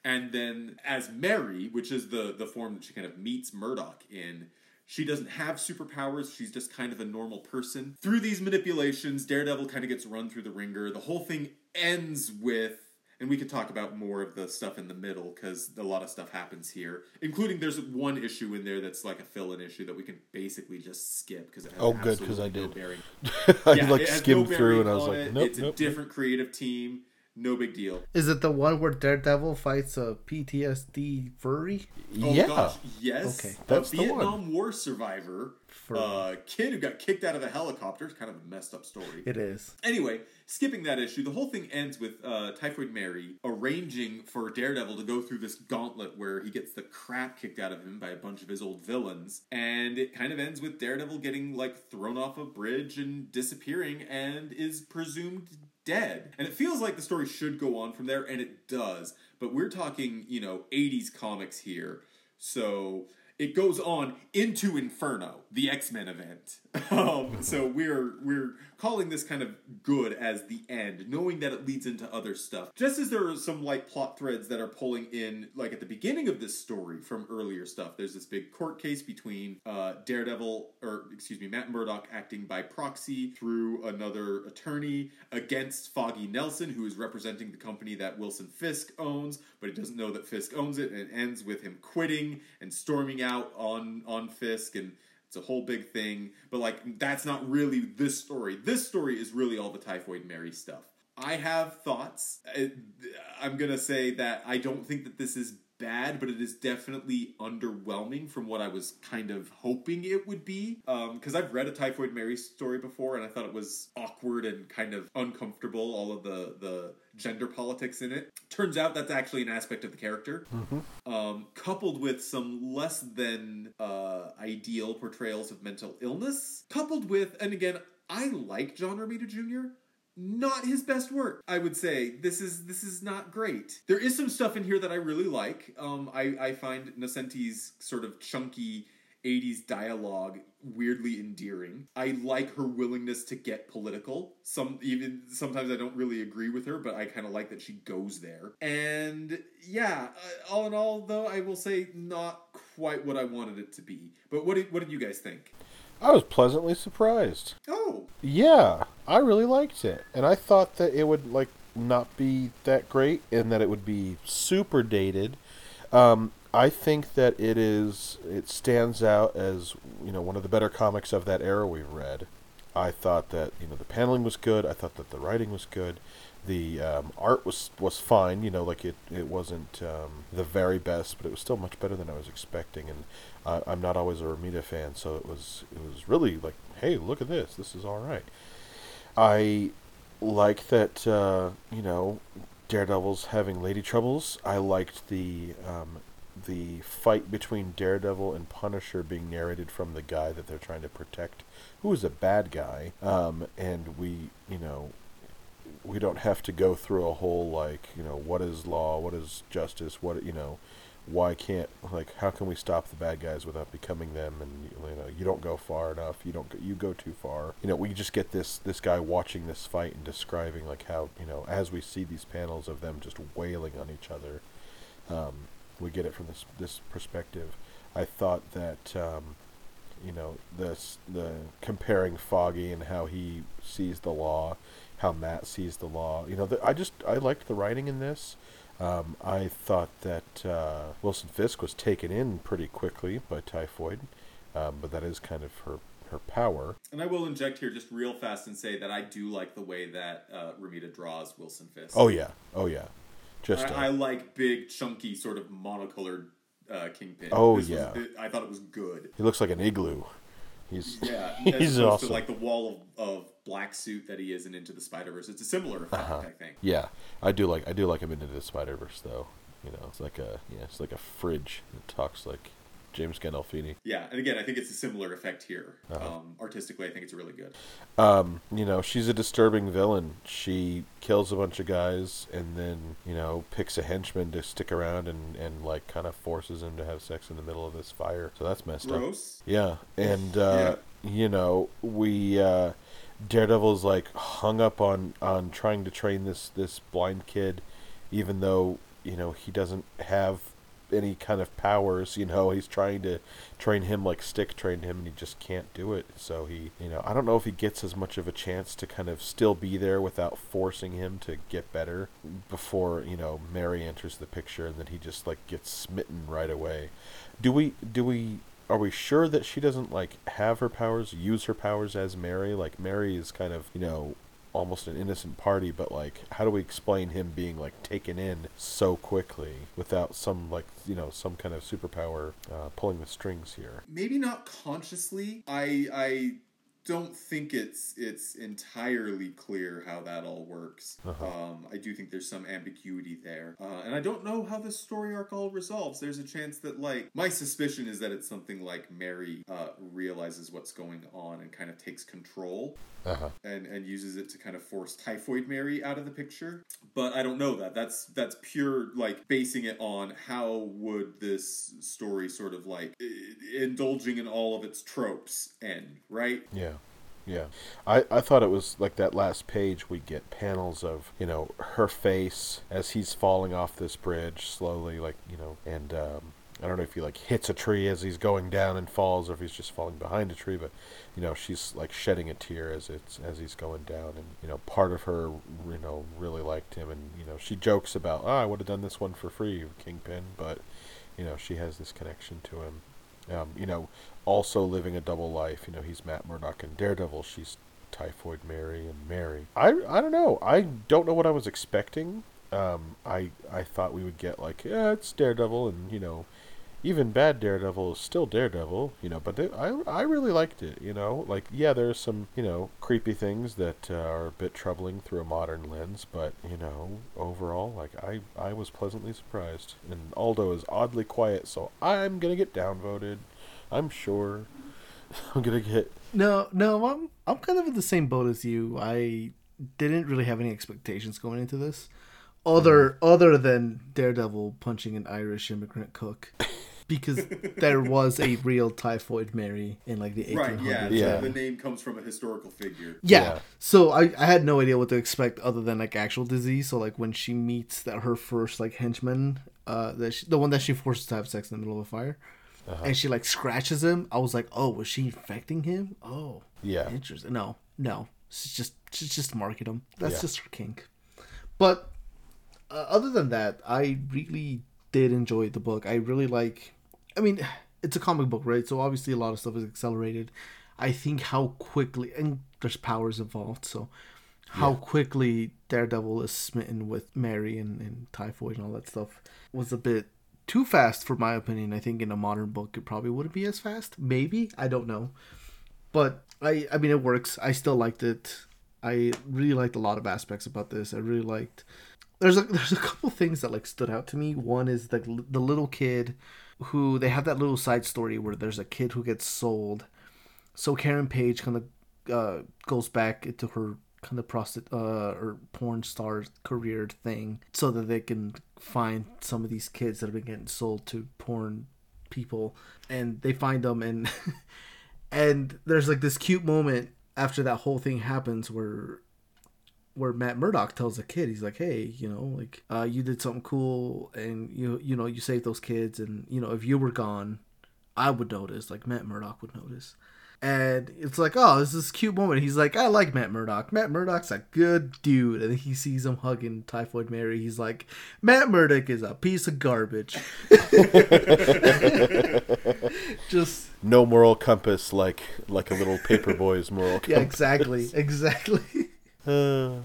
And then as Mary, which is the the form that she kind of meets Murdock in, she doesn't have superpowers. She's just kind of a normal person. Through these manipulations, Daredevil kind of gets run through the wringer. The whole thing ends with, and we could talk about more of the stuff in the middle because a lot of stuff happens here, including there's one issue in there that's like a fill-in issue that we can basically just skip because it has Oh, good, 'cause I no did. I Yeah, like skimmed no through and I was like, it. nope, it's nope, a different creative team. No big deal. Is it the one where Daredevil fights a PTSD furry? Oh yeah. gosh, yes. Okay. That's a the one. Vietnam War survivor, For- uh, kid who got kicked out of a helicopter. It's kind of a messed up story. It is. Anyway, skipping that issue, the whole thing ends with uh, Typhoid Mary arranging for Daredevil to go through this gauntlet where he gets the crap kicked out of him by a bunch of his old villains, and it kind of ends with Daredevil getting like thrown off a bridge and disappearing, and is presumed dead. And it feels like the story should go on from there, and it does. But we're talking, you know, 80s comics here, so it goes on into Inferno, the X Men event. Um, so we're we're calling this kind of good as the end, knowing that it leads into other stuff. Just as there are some like plot threads that are pulling in, like at the beginning of this story from earlier stuff. There's this big court case between uh, Daredevil, or excuse me, Matt Murdock acting by proxy through another attorney against Foggy Nelson, who is representing the company that Wilson Fisk owns, but he doesn't know that Fisk owns it, and it ends with him quitting and storming out on on Fisk and. It's a whole big thing, but like that's not really this story. This story is really all the Typhoid Mary stuff. I have thoughts. I'm gonna say that I don't think that this is bad, but it is definitely underwhelming from what I was kind of hoping it would be. Because I've read a Typhoid Mary story before, and I thought it was awkward and kind of uncomfortable. All of the the gender politics in it. Turns out that's actually an aspect of the character um, coupled with some less than uh, ideal portrayals of mental illness, coupled with, and again, I like John Romita Jr. Not his best work, I would say. This is this is not great. There is some stuff in here that I really like. Um, I I find Nocenti's sort of chunky 80s dialogue weirdly endearing. I like her willingness to get political. Some even sometimes I don't really agree with her, but I kind of like that she goes there. And yeah, uh, all in all though, I will say not quite what I wanted it to be. But what did, what did you guys think? I was pleasantly surprised. Oh, Yeah, I really liked it, and I thought that it would like not be that great, and that it would be super dated. Um, I think that it is. It stands out as you know one of the better comics of that era we've read. I thought that you know the paneling was good. I thought that the writing was good. The um, art was was fine. You know, like it it wasn't um, the very best, but it was still much better than I was expecting. And I, I'm not always a Romita fan, so it was it was really like, hey, look at this. This is all right. I like that uh, you know Daredevil's having lady troubles. I liked the um, the fight between Daredevil and Punisher being narrated from the guy that they're trying to protect, who is a bad guy. Um, and we you know we don't have to go through a whole like you know what is law, what is justice, what you know why can't like how can we stop the bad guys without becoming them? And you know you don't go far enough. You don't go, you go too far. You know we just get this this guy watching this fight and describing like how you know as we see these panels of them just wailing on each other um, we get it from this this perspective. I thought that um, you know this the comparing foggy and how he sees the law how matt sees the law you know the, i just i liked the writing in this um, I thought that uh, Wilson Fisk was taken in pretty quickly by typhoid, um, but that is kind of her her power. and I will inject here just real fast and say that I do like the way that uh, Romita draws Wilson Fisk. Oh yeah, oh yeah, just uh, I, I like big, chunky, sort of monocolored uh, Kingpin. Oh, This was- yeah. I thought it was good. he looks like an igloo. He's Yeah, he's awesome. like the wall of, of black suit that he is in Into the Spider Verse. It's a similar effect, Uh-huh. I think. yeah, I do like I do like him into the Spider Verse though. You know, it's like a yeah, it's like a fridge that talks like James Gandolfini. Yeah, and again, I think it's a similar effect here. Uh-huh. Um, artistically, I think it's really good. Um, you know, she's a disturbing villain. She kills a bunch of guys and then, you know, picks a henchman to stick around and, and like kind of forces him to have sex in the middle of this fire. So that's messed up. Gross. Yeah. And uh, you know, we uh Daredevil's like hung up on on trying to train this this blind kid even though, you know, he doesn't have any kind of powers, you know, he's trying to train him like stick train him and he just can't do it. So he, you know, I don't know if he gets as much of a chance to kind of still be there without forcing him to get better before, you know, Mary enters the picture and then he just like gets smitten right away. Do we do we are we sure that she doesn't like have her powers, use her powers as Mary? Like Mary is kind of, you know, almost an innocent party, but like, how do we explain him being like taken in so quickly without some like you know some kind of superpower uh, pulling the strings here? maybe not consciously. I I don't think it's it's entirely clear how that all works. Um, I do think there's some ambiguity there, uh, and I don't know how this story arc all resolves. There's a chance that like my suspicion is that it's something like Mary uh, realizes what's going on and kind of takes control Uh huh. and and uses it to kind of force typhoid mary out of the picture but i don't know that that's that's pure like basing it on how would this story sort of like i- indulging in all of its tropes end right Yeah. Yeah. I, I thought it was like that last page we get panels of, you know, her face as he's falling off this bridge slowly, like, you know, and um, I don't know if he like hits a tree as he's going down and falls or if he's just falling behind a tree, but you know, she's like shedding a tear as it's as he's going down and you know, part of her you know, really liked him and you know, she jokes about, Oh, I would have done this one for free, Kingpin, but you know, she has this connection to him. Um, you know, also living a double life. You know, he's Matt Murdock and Daredevil. She's Typhoid Mary and Mary. I, I don't know. I don't know what I was expecting. Um, I I thought we would get like yeah, it's Daredevil, and you know, even bad Daredevil is still Daredevil. You know, but it, I I really liked it. You know, like yeah, there's some you know creepy things that uh, are a bit troubling through a modern lens, but you know, overall, like I I was pleasantly surprised. And Aldo is oddly quiet, so I'm gonna get downvoted. I'm sure. I'm gonna get No, no, I'm I'm kind of in the same boat as you. I didn't really have any expectations going into this, other other than Daredevil punching an Irish immigrant cook, because there was a real typhoid Mary in like the 1800s. right yeah, Yeah. The, the name comes from a historical figure Yeah. Yeah. So I, I had no idea what to expect other than like actual disease. So like when she meets that her first like henchman, uh, that she, the one that she forces to have sex in the middle of a fire, and she like scratches him. I was like, oh, was she infecting him? Oh, Yeah. interesting. No, no, she's just she's just market him. That's Yeah. just her kink. But uh, other than that, I really did enjoy the book. I really like. I mean, it's a comic book, right? So obviously a lot of stuff is accelerated. I think how quickly and there's powers involved, so how quickly Daredevil is smitten with Mary and, and typhoid and all that stuff was a bit too fast for my opinion. I think in a modern book it probably wouldn't be as fast. Maybe I don't know, but I I mean it works. I still liked it. I really liked a lot of aspects about this. I really liked. There's a there's a couple things that like stood out to me. One is like the little kid who they have that little side story where there's a kid who gets sold. So Karen Page kind of uh, goes back into her kind of prostitute uh, or porn star career thing so that they can find some of these kids that have been getting sold to porn people and they find them and and there's like this cute moment after that whole thing happens where where Matt Murdock tells the kid, he's like, "Hey, you know, like, uh, you did something cool, and you, you know, you saved those kids, and you know, if you were gone, I would notice. Like Matt Murdock would notice." And it's like, oh, this is this cute moment. He's like, I like Matt Murdock. Matt Murdock's a good dude. And he sees him hugging Typhoid Mary. He's like, Matt Murdock is a piece of garbage. Just no moral compass like like a little paper boy's moral compass. yeah, exactly, exactly. Uh,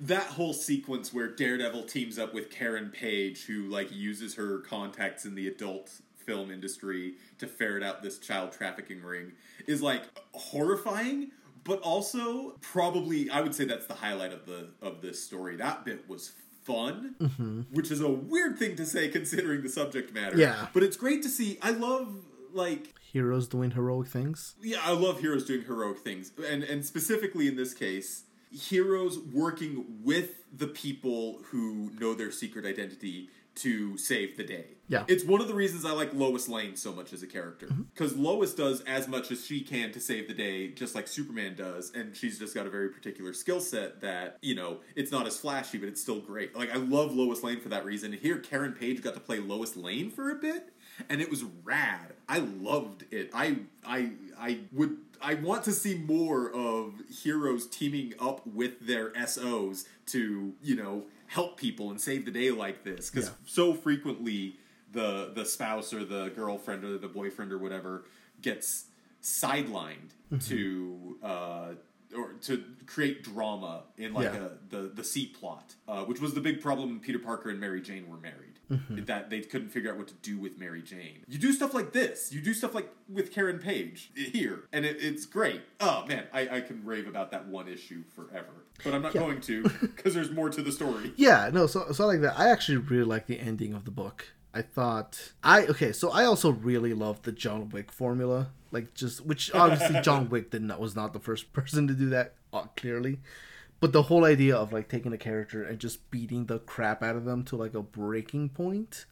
that whole sequence where Daredevil teams up with Karen Page, who like uses her contacts in the adult film industry to ferret out this child trafficking ring, is like horrifying. But also, probably, I would say that's the highlight of the of this story. That bit was fun, which is a weird thing to say considering the subject matter. Yeah. but it's great to see. I love like Heroes doing heroic things. yeah, I love heroes doing heroic things, and and specifically in this case, heroes working with the people who know their secret identity to save the day. Yeah. it's one of the reasons I like Lois Lane so much as a character mm-hmm. because Lois does as much as she can to save the day, just like Superman does, and she's just got a very particular skill set that you know it's not as flashy, but it's still great. Like I love Lois Lane for that reason. And here, Karen Page got to play Lois Lane for a bit and it was rad. I loved it. I I I would I want to see more of heroes teaming up with their SOs to, you know, help people and save the day like this cuz Yeah. so frequently the the spouse or the girlfriend or the boyfriend or whatever gets sidelined to uh or to create drama in like Yeah. a the the C plot, uh, which was the big problem when Peter Parker and Mary Jane were married. Mm-hmm. That they couldn't figure out what to do with Mary Jane. You do stuff like this. You do stuff like with Karen Page here, and it, it's great. Oh man, I, I can rave about that one issue forever, but I'm not going to because there's more to the story. Yeah, no, so so like that. I actually really like the ending of the book. I thought I okay, so I also really love the John Wick formula, like just which obviously John Wick did not was not the first person to do that uh, clearly, but the whole idea of like taking a character and just beating the crap out of them to like a breaking point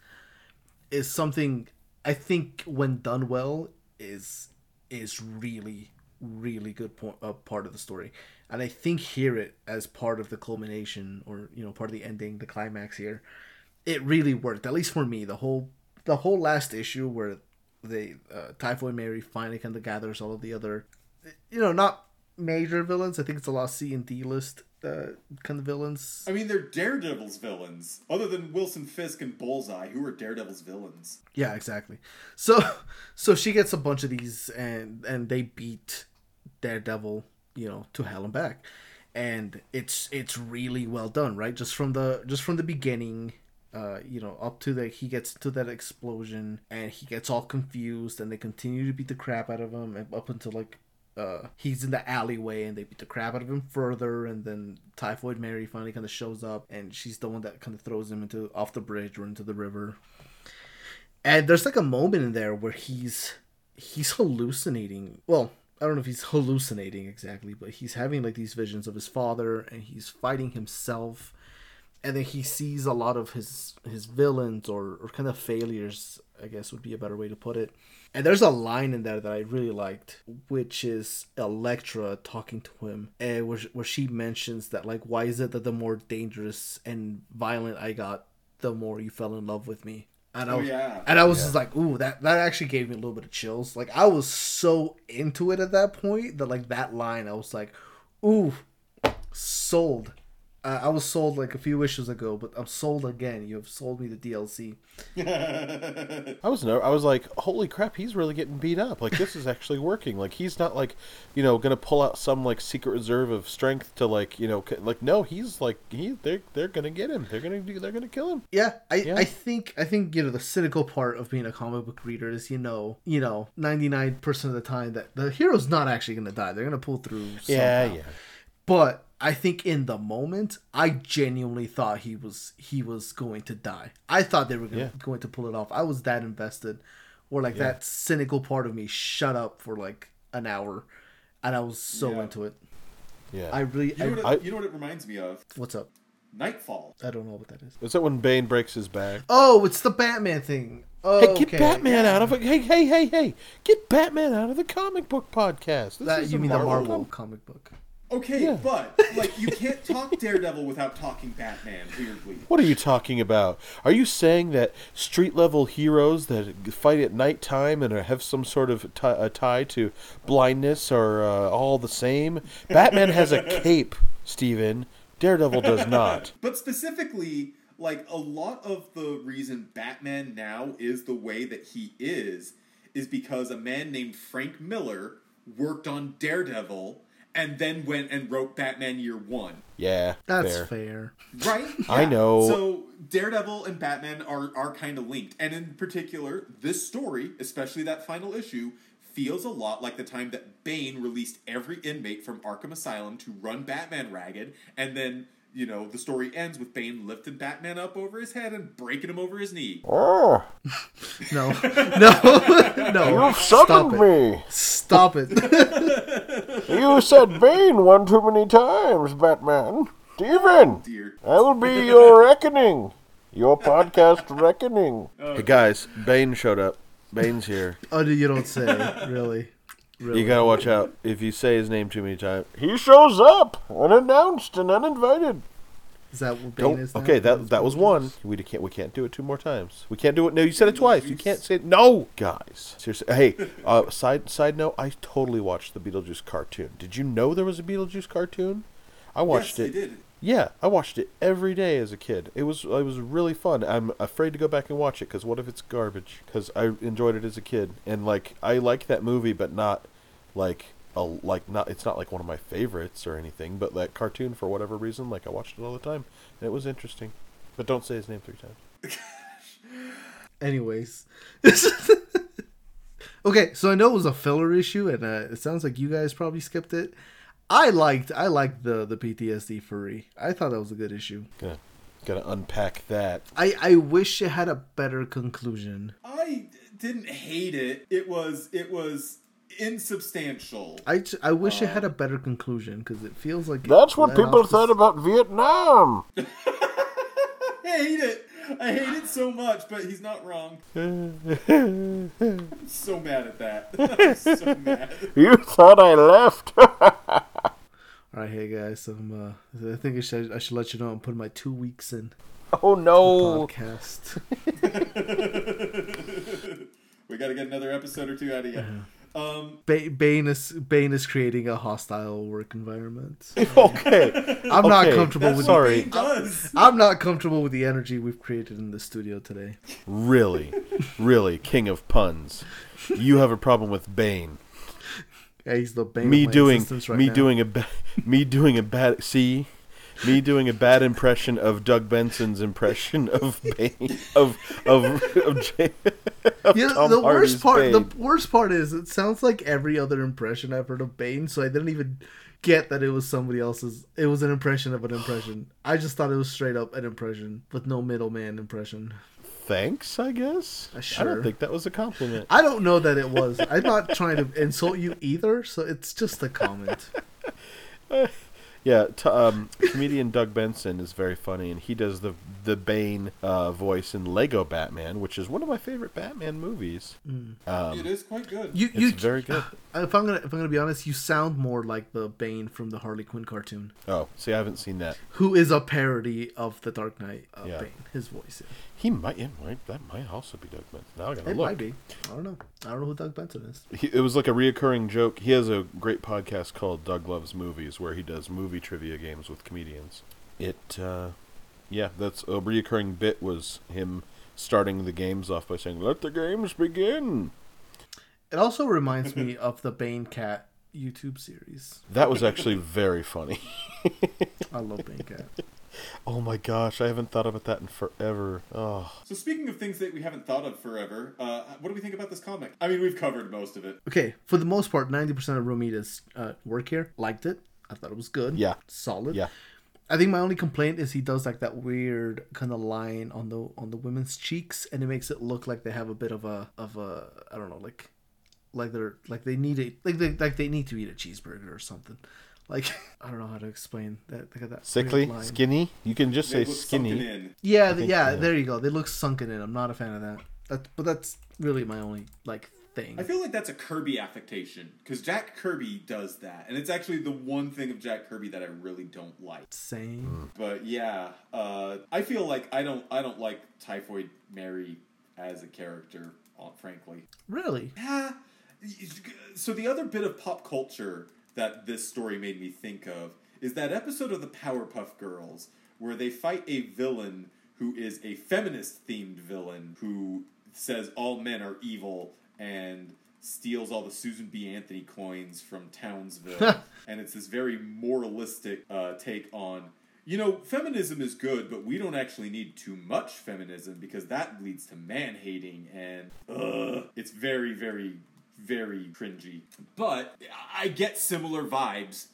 is something I think when done well is is really really good point, uh, part of the story, and I think hear it as part of the culmination or you know part of the ending, the climax here. It really worked, at least for me. The whole the whole last issue where they uh, Typhoid Mary finally kind of gathers all of the other, you know, not major villains. I think it's a lot of C and D list uh, kind of villains. I mean, they're Daredevil's villains. Other than Wilson Fisk and Bullseye, who are Daredevil's villains? Yeah, exactly. So so she gets a bunch of these and and they beat Daredevil, you know, to hell and back. And it's it's really well done, right? Just from the just from the beginning, uh, you know, up to the he gets to that explosion and he gets all confused and they continue to beat the crap out of him and up until like uh, he's in the alleyway and they beat the crap out of him further and then typhoid mary finally kind of shows up and she's the one that kind of throws him into off the bridge or into the river. And there's like a moment in there where he's he's hallucinating. Well i don't know if he's hallucinating exactly but he's having like these visions of his father and he's fighting himself. And then he sees a lot of his his villains or, or kind of failures i guess would be a better way to put it and there's a line in there that i really liked which is Elektra talking to him and where, where she mentions that like why is it that the more dangerous and violent i got the more you fell in love with me and I Oh, was, yeah. and I was just like, ooh, that that actually gave me a little bit of chills. Like I was so into it at that point that like that line, I was like, ooh, sold. Uh, I was sold like a few issues ago, but I'm sold again. You have sold me the DLC. I was no, I was like, holy crap, he's really getting beat up. Like this is actually working. Like he's not like, you know, gonna pull out some like secret reserve of strength to like, you know, c- like no, he's like he they're they're gonna get him. They're gonna do. They're gonna kill him. Yeah, I, Yeah. I think I think you know the cynical part of being a comic book reader is you know you know ninety nine percent of the time that the hero's not actually gonna die. They're gonna pull through. Yeah, yeah. But I think in the moment, I genuinely thought he was he was going to die. I thought they were gonna, Yeah. going to pull it off. I was that invested, or like that cynical part of me shut up for like an hour, and I was so Yeah. into it. Yeah. I really, You know, what it, I- you know what it reminds me of? what's up? Knightfall. I don't know what that is. Is that when Bane breaks his back? Oh, it's the Batman thing. Oh, Hey, get okay. Batman out of it! Hey, hey, hey, hey! Get Batman out of the comic book podcast. This That is you a mean the Marvel comic book? Okay, Yeah. but like you can't talk Daredevil without talking Batman. Weirdly, What are you talking about? Are you saying that street level heroes that fight at nighttime and have some sort of a tie to blindness are uh, all the same? Batman has a cape, Steven. Daredevil does not. but specifically, like a lot of the reason Batman now is the way that he is is because a man named Frank Miller worked on Daredevil and then went and wrote Batman Year One. Yeah, That's fair. fair. Right? I know. So Daredevil and Batman are are kind of linked, and in particular, this story, especially that final issue, feels a lot like the time that Bane released every inmate from Arkham Asylum to run Batman ragged, and then. You know, the story ends with Bane lifting Batman up over his head and breaking him over his knee. Oh, No, no, no. you Stop summoned it. me. Stop it. You said Bane one too many times, Batman. Steven, Dear. I will be your reckoning. Your podcast reckoning. Oh, hey guys, Bane showed up. Bane's here. oh, you don't say. Really, really. You gotta watch out. If you say his name too many times, he shows up unannounced and uninvited. Is that what Bane is? now? Okay, that that was one. We can't we can't do it two more times. We can't do it. No, you said it twice. You can't say it. No, guys. Seriously. Hey, uh, side side note. I totally watched the Beetlejuice cartoon. Did you know there was a Beetlejuice cartoon? I watched yes, it. Yeah, I watched it every day as a kid. It was it was really fun. I'm afraid to go back and watch it because what if it's garbage? Because I enjoyed it as a kid and like I like that movie, but not like a like not it's not like one of my favorites or anything, but that cartoon for whatever reason, like I watched it all the time and it was interesting. But don't say his name three times. Anyways. okay, so I know it was a filler issue, and uh, it sounds like you guys probably skipped it. I liked I liked the the PTSD furry. I thought that was a good issue. Gonna gotta unpack that. I I wish it had a better conclusion. I didn't hate it. It was it was insubstantial. I, j- I wish it had a better conclusion because it feels like it That's what people off said this- about Vietnam. I hate it. I hate it so much, but he's not wrong. I'm so mad at that. I'm so mad. you thought I left. All right, hey guys, I'm, uh, I think I should I should let you know I'm putting my two weeks in oh no. podcast. we got to get another episode or two out of you. Um, ba- Bane is Bane is creating a hostile work environment. okay. I'm not comfortable that's with Sorry. Bane does. I'm not comfortable with the energy we've created in the studio today. Really, really, king of puns. You have a problem with Bane. Yeah, he's the Bane. me of my doing right me now. doing a ba- me doing a bad see me doing a bad impression of Doug Benson's impression of Bane of of of, J- of Yeah, Tom the Hardy's worst part. Bane. The worst part is it sounds like every other impression I've heard of Bane, so I didn't even get that it was somebody else's. It was an impression of an impression. I just thought it was straight up an impression with no middleman impression. Thanks, I guess. Uh, I sure. don't think that was a compliment. I don't know that it was. I'm not trying to insult you either, so it's just a comment. Yeah, t- um, comedian Doug Benson is very funny, and he does the the Bane uh, voice in Lego Batman, which is one of my favorite Batman movies. Um, it is quite good. You, it's very good. if I'm gonna, if I'm gonna be honest, you sound more like the Bane from the Harley Quinn cartoon, Oh, see, I haven't seen that. who is a parody of the Dark Knight uh, Yeah. Bane. His voice. Yeah. He might, yeah, might that might also be Doug Benson. Now I gotta It look. might be. I don't know. I don't know who Doug Benson is. he, it was like a reoccurring joke. He has a great podcast called Doug Loves Movies, where he does movie trivia games with comedians. It, uh, yeah, that's a reoccurring bit was him starting the games off by saying, "Let the games begin." It also reminds me of the Bane Cat YouTube series. That was actually very funny. I love Bane Cat. oh my gosh, I haven't thought about that in forever. Oh, So speaking of things that we haven't thought of forever, uh, what do we think about this comic? I mean, we've covered most of it. Okay, for the most part, ninety percent of Romita's uh, work here liked it. I thought it was good. Yeah. solid. yeah. I think my only complaint is he does like that weird kind of line on the on the women's cheeks, and it makes it look like they have a bit of a of a I don't know like like they're like they need a like they like they need to eat a cheeseburger or something. Like I don't know how to explain that. They got that weird Sickly, line. skinny. You can just They say look sunken skinny. in. Yeah, think, yeah, yeah. There you go. They look sunken in. I'm not a fan of that. That but that's really my only like thing. I feel like that's a Kirby affectation because Jack Kirby does that, and it's actually the one thing of Jack Kirby that I really don't like. Same. But yeah, uh, I feel like I don't I don't like Typhoid Mary as a character, uh, frankly. Really? Yeah. So the other bit of pop culture that this story made me think of is that episode of the Powerpuff Girls where they fight a villain who is a feminist themed villain who says all men are evil and steals all the Susan B. Anthony coins from Townsville. and it's this very moralistic uh, take on you know, feminism is good, but we don't actually need too much feminism because that leads to man hating and ugh, it's very, very, very cringy. But I get similar vibes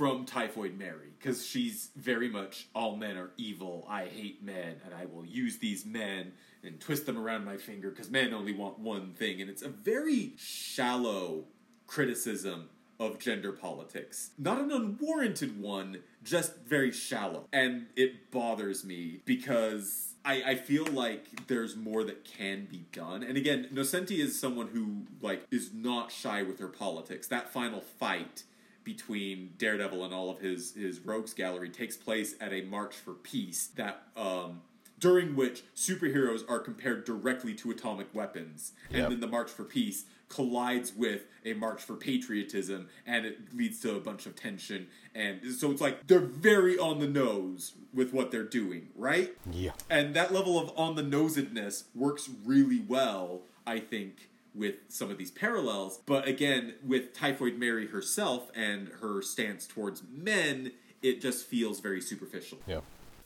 from Typhoid Mary because she's very much all men are evil. I hate men and I will use these men and twist them around my finger because men only want one thing. And it's a very shallow criticism of gender politics. Not an unwarranted one, just very shallow. And it bothers me because I, I feel like there's more that can be done. And again, Nocenti is someone who like is not shy with her politics. That final fight between Daredevil and all of his his rogues gallery takes place at a march for peace that um during which superheroes are compared directly to atomic weapons. And then the March for Peace collides with a March for Patriotism, and it leads to a bunch of tension. And so it's like they're very on the nose with what they're doing, right? Yeah. And that level of on the nosedness works really well, I think, with some of these parallels. But again, with Typhoid Mary herself and her stance towards men, it just feels very superficial. Yeah.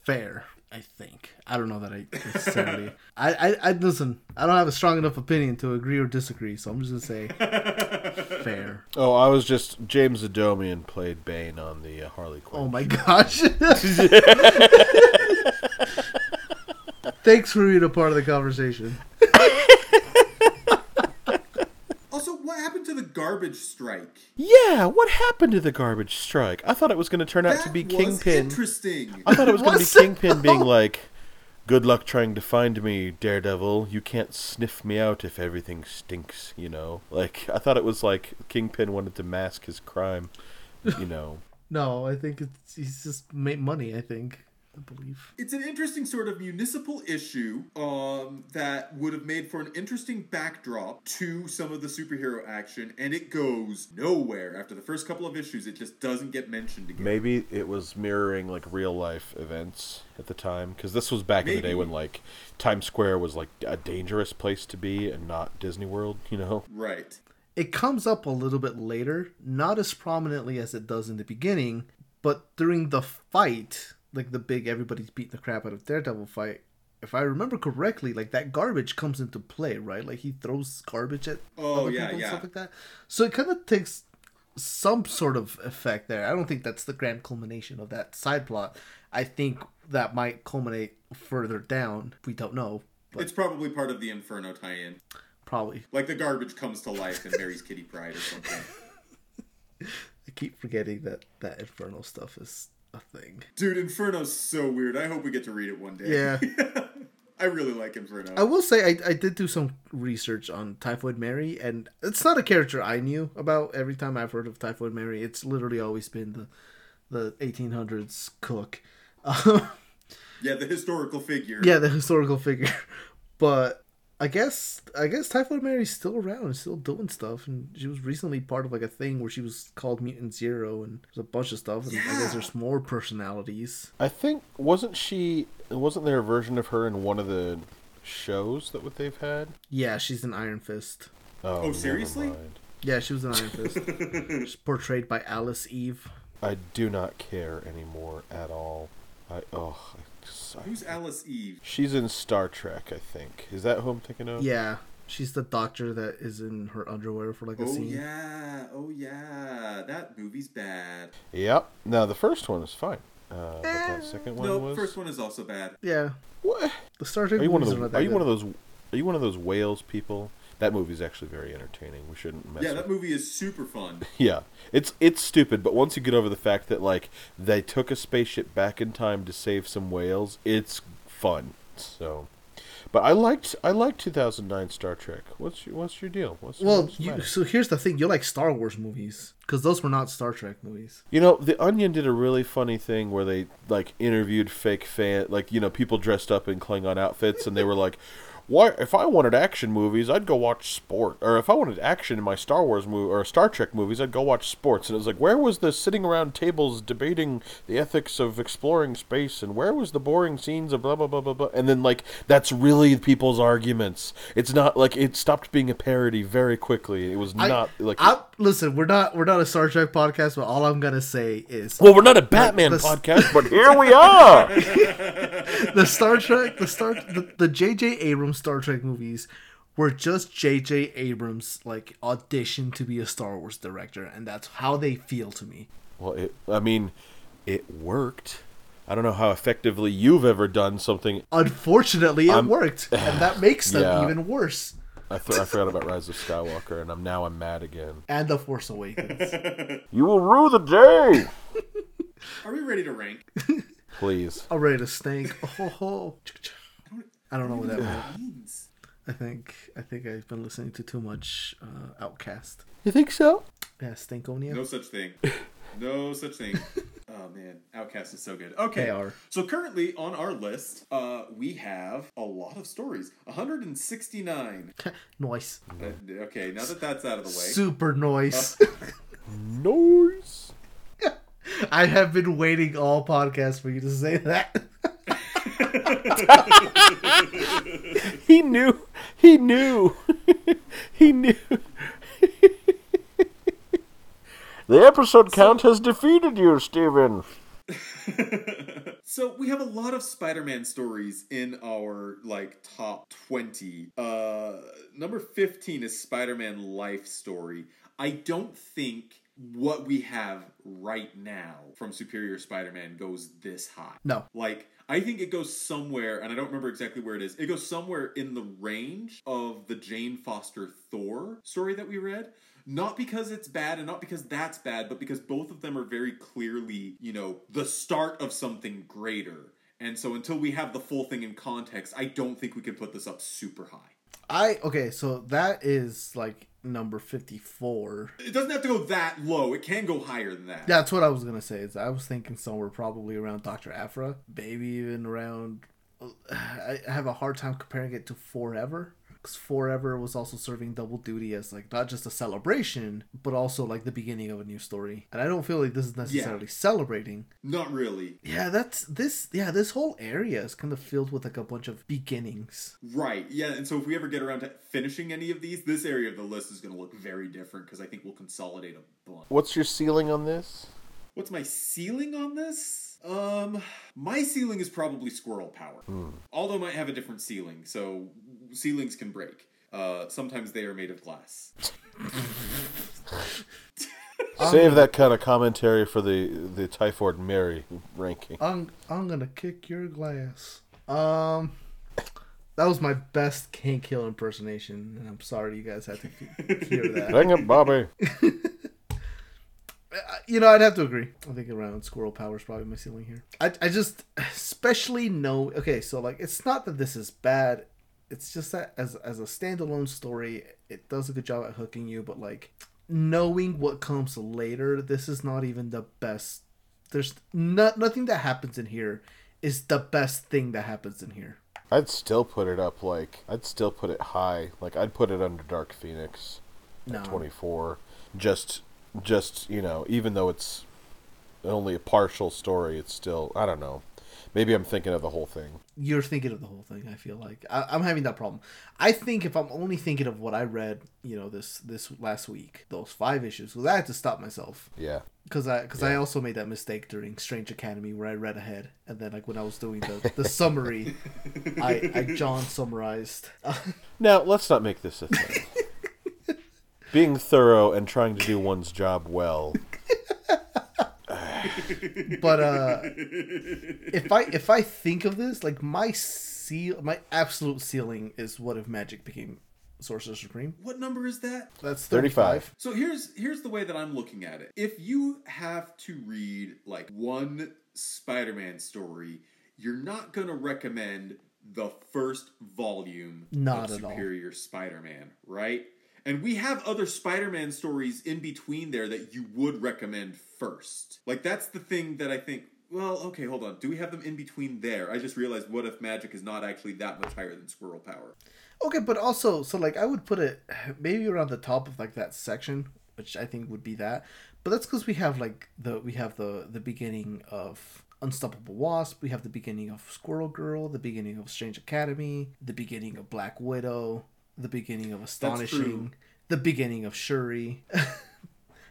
Fair, I think. I don't know that I necessarily. I, I, I listen. I don't have a strong enough opinion to agree or disagree, so I'm just gonna say fair. Oh, I was just James Adomian played Bane on the uh, Harley Quinn. Oh my gosh. Thanks for being a part of the conversation. Also, what happened to the garbage strike? Yeah, what happened to the garbage strike? I thought it was going to turn out to be was Kingpin. interesting. I thought it was going to be Kingpin being like, "Good luck trying to find me, Daredevil. You can't sniff me out if everything stinks." You know, like I thought it was like Kingpin wanted to mask his crime. You know, No, I think it's he's just made money. I think. I believe. It's an interesting sort of municipal issue um, that would have made for an interesting backdrop to some of the superhero action, and it goes nowhere. After the first couple of issues, it just doesn't get mentioned again. maybe it was mirroring like real life events at the time because this was back in the day when like Times Square was like a dangerous place to be and not Disney World. You know. Right. It comes up a little bit later, not as prominently as it does in the beginning, but during the fight, like the big everybody's beating the crap out of Daredevil fight. If I remember correctly, like that garbage comes into play, right? Like he throws garbage at Oh, other yeah, people and yeah. stuff like that. So it kind of takes some sort of effect there. I don't think that's the grand culmination of that side plot. I think that might culminate further down. We don't know, but It's probably part of the Inferno tie-in. probably. Like the garbage comes to life and marries Kitty Pryde or something. I keep forgetting that that infernal stuff is a thing. Dude, Inferno's so weird. I hope we get to read it one day. Yeah. I really like Inferno. I will say I, I did do some research on Typhoid Mary, and it's not a character I knew about. Every time I've heard of Typhoid Mary, it's literally always been the the 1800s cook. Yeah, the historical figure. yeah, the historical figure. But I guess I guess Typhoid Mary's still around and still doing stuff, and she was recently part of like a thing where she was called Mutant Zero, and there's a bunch of stuff. And I guess there's more personalities. I think wasn't she? Wasn't there a version of her in one of the shows that what they've had? Yeah, she's an Iron Fist. Oh, Oh, seriously? Yeah, she was an Iron Fist. She's portrayed by Alice Eve. I do not care anymore at all. I oh, I just, I, Who's Alice Eve? she's in Star Trek. I think is that who I'm thinking of? Yeah, she's the doctor that is in her underwear for like a Oh scene. Oh yeah, oh yeah, that movie's bad. Yep. Now the first one is fine, uh, but that second one no, was. first one is also bad. Yeah, What? the Star Trek Are you one of movies the? are not Are that you one of those? Are you one of those whales people? That movie's actually very entertaining. We shouldn't mess. Yeah, with that movie is super fun. Yeah, it's it's stupid, but once you get over the fact that like they took a spaceship back in time to save some whales, it's fun. So, but I liked I liked 2009 Star Trek. What's your what's your deal? What's Well, what's you, so here's the thing: you like Star Wars movies because those were not Star Trek movies. You know, The Onion did a really funny thing where they like interviewed fake fan, like you know, people dressed up in Klingon outfits, and they were like, "Why? If I wanted action movies, I'd go watch sport, or if I wanted action in my Star Wars movie or Star Trek movies, I'd go watch sports." And it was like, where was the sitting around tables debating the ethics of exploring space, and where was the boring scenes of blah blah blah blah blah? And then like that's really people's arguments. It's not like it stopped being a parody very quickly. It was I- not like. I, listen, we're not we're not a Star Trek podcast, but all I'm gonna say is well, we're not a Batman the- podcast, but here we are. the Star Trek, the Star, the, the J.J. Abrams Star Trek movies were just J.J. Abrams like audition to be a Star Wars director, and that's how they feel to me. Well, it, I mean, it worked. I don't know how effectively you've ever done something. Unfortunately, it I'm- worked, and that makes them Yeah. even worse. I, th- I forgot about Rise of Skywalker, and I'm now I'm mad again. And the Force Awakens. You will rue the day. Are we ready to rank? Please. I'm ready to stank. Oh, ho, ho. I don't know what that meant. What means? I think I think I've been listening to too much uh, OutKast. You think so? Yeah, Stankonia. No such thing. No such thing. Oh man, OutKast is so good. Okay, They are. so currently on our list, uh, we have a lot of stories. 169. Noise. Uh, okay, now that that's out of the way, Super noise. Noise. I have been waiting all podcasts for you to say that. He knew. He knew. he knew. the episode count has defeated you, Steven. so we have a lot of Spider-Man stories in our like top 20. Uh number 15 is Spider-Man life story. I don't think what we have right now from Superior Spider-Man goes this high. No. Like I think it goes somewhere, and I don't remember exactly where it is. It goes somewhere in the range of the Jane Foster Thor story that we read. Not because it's bad and not because that's bad, but because both of them are very clearly, you know, the start of something greater. And so until we have the full thing in context, I don't think we can put this up super high. I okay, so that is like number fifty four. It doesn't have to go that low. It can go higher than that. That's what I was gonna say. Is I was thinking somewhere probably around Doctor Aphra, maybe even around. I have a hard time comparing it to Forever because Forever was also serving double duty as like not just a celebration, but also like the beginning of a new story. And I don't feel like this is necessarily celebrating. Not really. Yeah, that's this. Yeah, this whole area is kind of filled with like a bunch of beginnings. Right. Yeah. And so if we ever get around to finishing any of these, this area of the list is going to look very different because I think we'll consolidate a bunch. What's your ceiling on this? What's my ceiling on this? Um, my ceiling is probably squirrel power. Aldo might have a different ceiling, so ceilings can break. Uh, sometimes they are made of glass. Save that kind of commentary for the the Typhoid Mary ranking. I'm I'm gonna kick your glass. Um, that was my best Hank Hill impersonation, and I'm sorry you guys had to hear that. Dang it, Bobby. you know, I'd have to agree. I think around Squirrel Power is probably my ceiling here. I, I just, especially know. Okay, so like, it's not that this is bad. It's just that as as a standalone story, it does a good job at hooking you. But like, knowing what comes later, this is not even the best. There's not nothing that happens in here is the best thing that happens in here. I'd still put it up like I'd still put it high. Like I'd put it under Dark Phoenix No, at 24. Just just, you know, even though it's only a partial story, it's still I don't know. Maybe I'm thinking of the whole thing. you're thinking of the whole thing. I feel like I, I'm having that problem. I think if I'm only thinking of what I read, you know, this this last week, those five issues, because I had to stop myself Yeah. because I because I also made that mistake during Strange Academy where I read ahead and then like when I was doing the the summary, I I John summarized. Now, let's not make this a thing. Being thorough and trying to do one's job well. But uh if I if I think of this, like my seal, my absolute ceiling is what if magic became Sorcerer Supreme? What number is that? That's 35. 35. So here's here's the way that I'm looking at it. If you have to read like one Spider-Man story, you're not going to recommend the first volume Not of at all. Superior Spider-Man, right? And we have other Spider-Man stories in between there that you would recommend first. Like that's the thing that I think well, okay, hold on. Do we have them in between there? I just realized what if magic is not actually that much higher than squirrel power? Okay, but also, so like I would put it maybe around the top of like that section, which I think would be that. But that's because we have like the we have the the beginning of Unstoppable Wasp, we have the beginning of Squirrel Girl, the beginning of Strange Academy, the beginning of Black Widow, the beginning of Astonishing, the beginning of Shuri.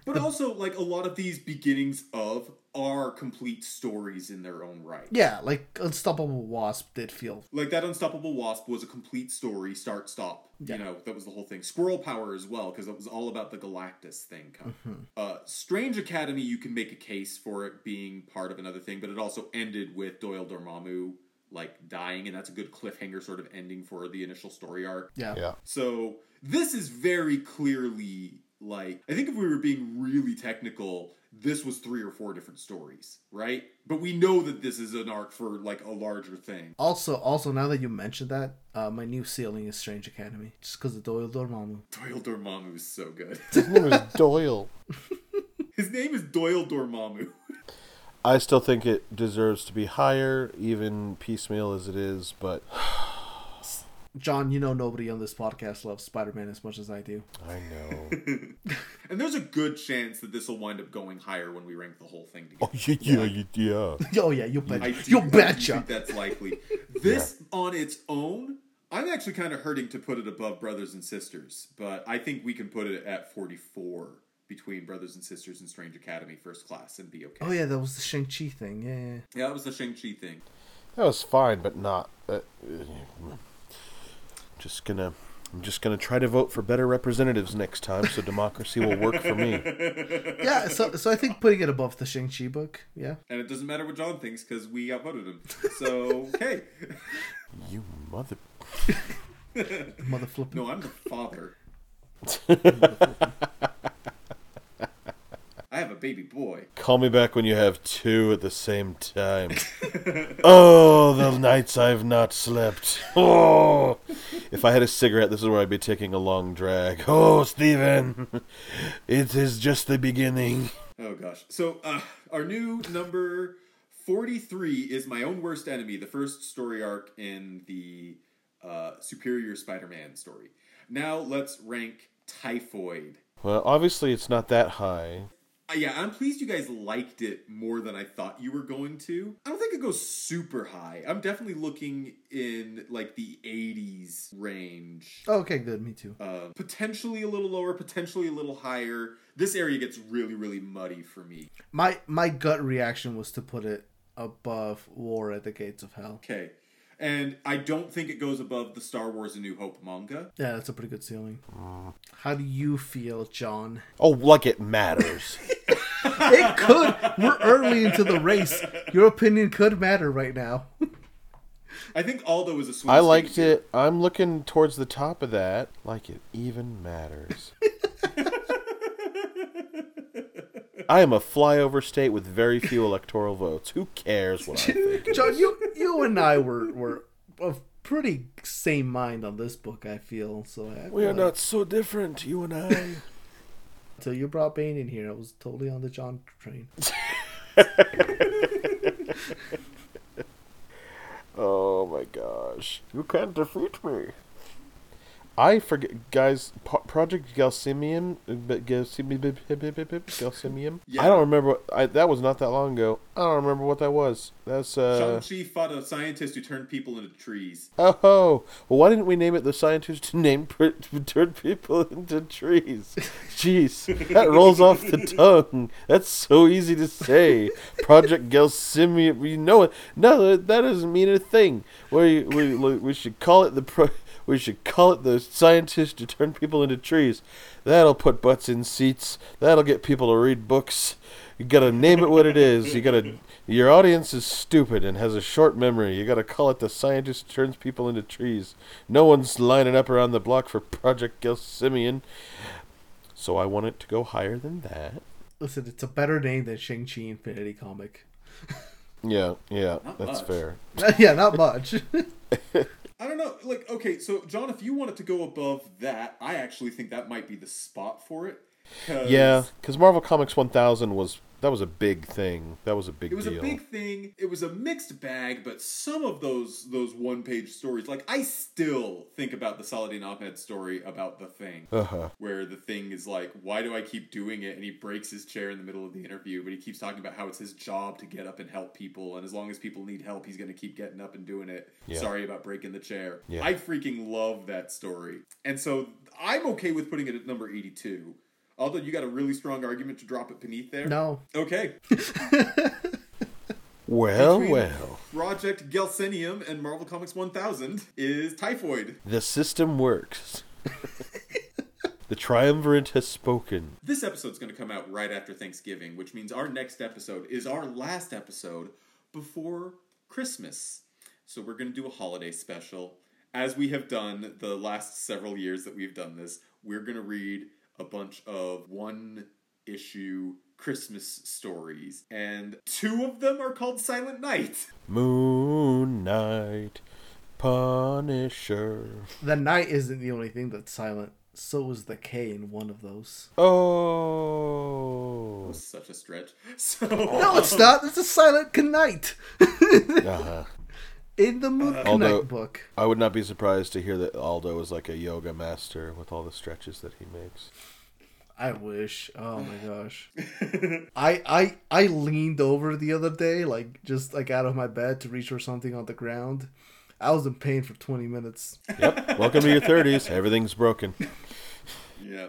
But also, like a lot of these beginnings of are complete stories in their own right. yeah, like Unstoppable Wasp did feel Like that Unstoppable Wasp was a complete story, start stop. Yeah. You know, that was the whole thing. Squirrel Power as well, because it was all about the Galactus thing. Kind Mm-hmm. Uh, Strange Academy, you can make a case for it being part of another thing, but it also ended with Doyle Dormammu like dying, and that's a good cliffhanger sort of ending for the initial story arc. yeah. Yeah. So this is very clearly like I think if we were being really technical, this was three or four different stories, right? But we know that this is an arc for like a larger thing. Also, also now that you mentioned that, uh, my new ceiling is Strange Academy, just because of Doyle Dormammu. Doyle Dormammu is so good. His name is Doyle. His name is Doyle Dormammu. I still think it deserves to be higher, even piecemeal as it is, but John, you know nobody on this podcast loves Spider-Man as much as I do. I know. And there's a good chance that this will wind up going higher when we rank the whole thing Oh, together. yeah, yeah, yeah. Oh yeah, you bet. I do, you I do betcha. think that's likely. This on its own, I'm actually kind of hurting to put it above Brothers and Sisters, but I think we can put it at 44 between Brothers and Sisters and Strange Academy First Class and be okay. Oh yeah, that was the Shang Chi thing. Yeah, yeah. Yeah, that was the Shang-Chi thing. That was fine, but not. Uh, uh, just gonna. I'm just gonna try to vote for better representatives next time, so democracy will work for me. yeah. So, so I think putting it above the Shang Chi book. Yeah. And it doesn't matter what John thinks because we outvoted him. So, okay. You mother. Mother flipping. No, I'm the father. I have a baby boy. Call me back when you have two at the same time. oh, the nights I've not slept. Oh, if I had a cigarette, this is where I'd be taking a long drag. Oh, Steven, it is just the beginning. Oh gosh. So uh, our new number forty-three is my own worst enemy. The first story arc in the uh, Superior Spider-Man story. Now let's rank Typhoid. Well, obviously it's not that high. Uh, yeah, I'm pleased you guys liked it more than I thought you were going to. I don't think it goes super high. I'm definitely looking in like the 80s range. Oh, okay, good. Me too. Uh, potentially a little lower, potentially a little higher. This area gets really, really muddy for me. My my gut reaction was to put it above War at the Gates of Hell. Okay. And I don't think it goes above the Star Wars A New Hope manga. Yeah, that's a pretty good ceiling. How do you feel, John? Oh, like it matters. It could. We're early into the race. Your opinion could matter right now. I think Aldo is a swing I state liked here. it. I'm looking towards the top of that. Like it even matters. I am a flyover state with very few electoral votes. Who cares what I think? John, you you and I were were of pretty same mind on this book. I feel so. I We are like- not so different, you and I. Until you brought Bane in here, I was totally on the John train. Oh my gosh. You can't defeat me. I forget, guys. Project Gelsimium, Gelsimium, Gelsimium. Yeah. I don't remember. What, I, that was not that long ago. I don't remember what that was. That's uh. Shang-Chi fought a scientist who turned people into trees. Oh, well, why didn't we name it the scientist to name pr- to turn people into trees? Jeez, that rolls off the tongue. That's so easy to say. Project Gelsimium, you know it. No, that doesn't mean a thing. We we we should call it the pro. We should call it the scientist to turn people into trees. That'll put butts in seats. That'll get people to read books. You gotta name it what it is. You gotta. Your audience is stupid and has a short memory. You gotta call it the scientist turns people into trees. No one's lining up around the block for Project Gelsimian. So I want it to go higher than that. Listen, it's a better name than Shang Chi Infinity Comic. Yeah, yeah, Not that's much. fair. yeah, not much. I don't know. Like, okay, so John, if you wanted to go above that, I actually think that might be the spot for it. 'cause Yeah, because Marvel Comics 1000 was that was a big thing. That was a big It was deal. a big thing. It was a mixed bag, but some of those those one page stories, like I still think about the Saladin Ahmed story about the thing, Uh-huh. where the thing is like, "Why do I keep doing it?" And he breaks his chair in the middle of the interview, but he keeps talking about how it's his job to get up and help people, and as long as people need help, he's going to keep getting up and doing it. Yeah. Sorry about breaking the chair. Yeah. I freaking love that story, and so I'm okay with putting it at number eighty two. Although you got a really strong argument to drop it beneath there. no. Okay. Well, Between well. Project Gelsenium and Marvel Comics 1000 is Typhoid. The system works. the triumvirate has spoken. This episode's going to come out right after Thanksgiving, which means our next episode is our last episode before Christmas. So we're going to do a holiday special. As we have done the last several years that we've done this, we're going to read a bunch of one issue Christmas stories. And two of them are called Silent Night. Moon Knight, Punisher. The night isn't the only thing that's silent. So is the K in one of those. Oh. Such a stretch. So No, it's not. It's a silent knight. Uh-huh. In the Moon Although- Knight book. I would not be surprised to hear that Aldo is like a yoga master with all the stretches that he makes. I wish. Oh my gosh. I I I leaned over the other day, like just like out of my bed to reach for something on the ground. I was in pain for 20 minutes. Yep. Welcome to your 30s. Everything's broken. Yeah.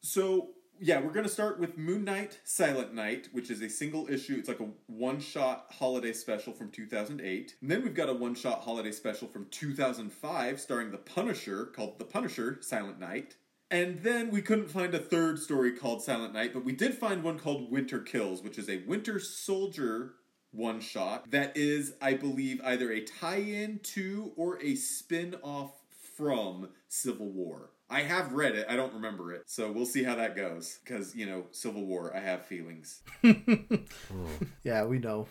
So yeah, we're gonna start with Moon Knight Silent Night, which is a single issue. It's like a one-shot holiday special from 2008. And then we've got a one-shot holiday special from 2005, starring the Punisher, called The Punisher Silent Night. And then we couldn't find a third story called Silent Night, but we did find one called Winter Kills, which is a Winter Soldier one shot that is, I believe, either a tie in to or a spin off from Civil War. I have read it, I don't remember it, so we'll see how that goes. Because, you know, Civil War, I have feelings. Yeah, we know.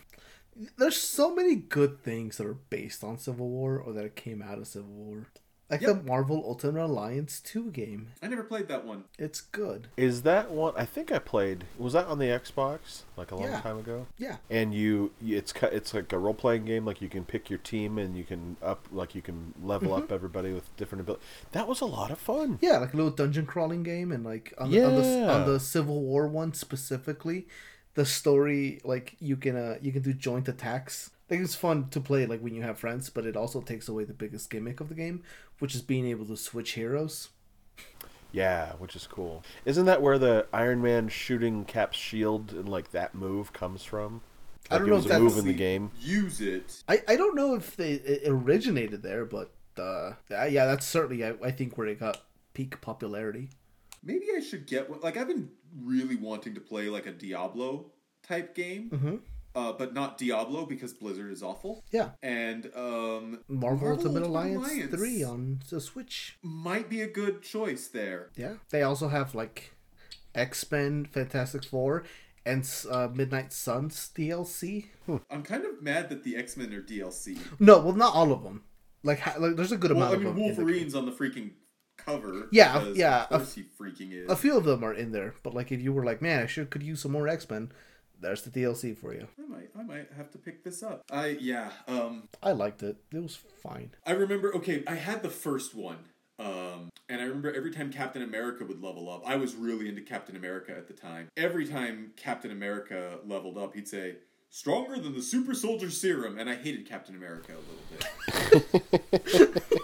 There's so many good things that are based on Civil War or that came out of Civil War. Like Yep. the Marvel Ultimate Alliance 2 game. I never played that one. It's good. Is that one? I think I played. Was that on the Xbox like a long Yeah. time ago? Yeah. And you, you- it's it's like a role playing game. Like you can pick your team and you can up, like you can level Mm-hmm. up everybody with different abilities. That was a lot of fun. Yeah, like a little dungeon crawling game, and like on, the, on the on the Civil War one specifically, the story like you can uh you can do joint attacks. Like it's fun to play like when you have friends, but it also takes away the biggest gimmick of the game, which is being able to switch heroes. Yeah, which is cool. Isn't that where the Iron Man shooting Cap's shield and like that move comes from? I don't Like, know it was if a that's move in the game. Use it. I, I don't know if they it originated there, but uh, yeah, that's certainly I, I think where it got peak popularity. Maybe I should get one. Like, I've been really wanting to play like a Diablo type game, Mm-hmm. Uh, but not Diablo because Blizzard is awful. Yeah, And um, Marvel, Ultimate, Alliance, three on the Switch. might be a good choice there. Yeah, they also have like X Men, Fantastic Four, and uh, Midnight Suns DLC. I'm kind of mad that the X Men are DLC. No, well, not all of them. Like, ha- like there's a good Well, amount I of them. in the- Wolverine's on the freaking cover. Yeah, yeah, Of course he freaking is. A few of them are in there, but like if you were like, man, I should could use some more X Men, there's the DLC for you. I might, I might have to pick this up. I yeah. Um, I liked it. It was fine. I remember. Okay, I had the first one. Um, and I remember every time Captain America would level up, I was really into Captain America at the time. Every time Captain America leveled up, he'd say, "Stronger than the Super Soldier Serum," and I hated Captain America a little bit.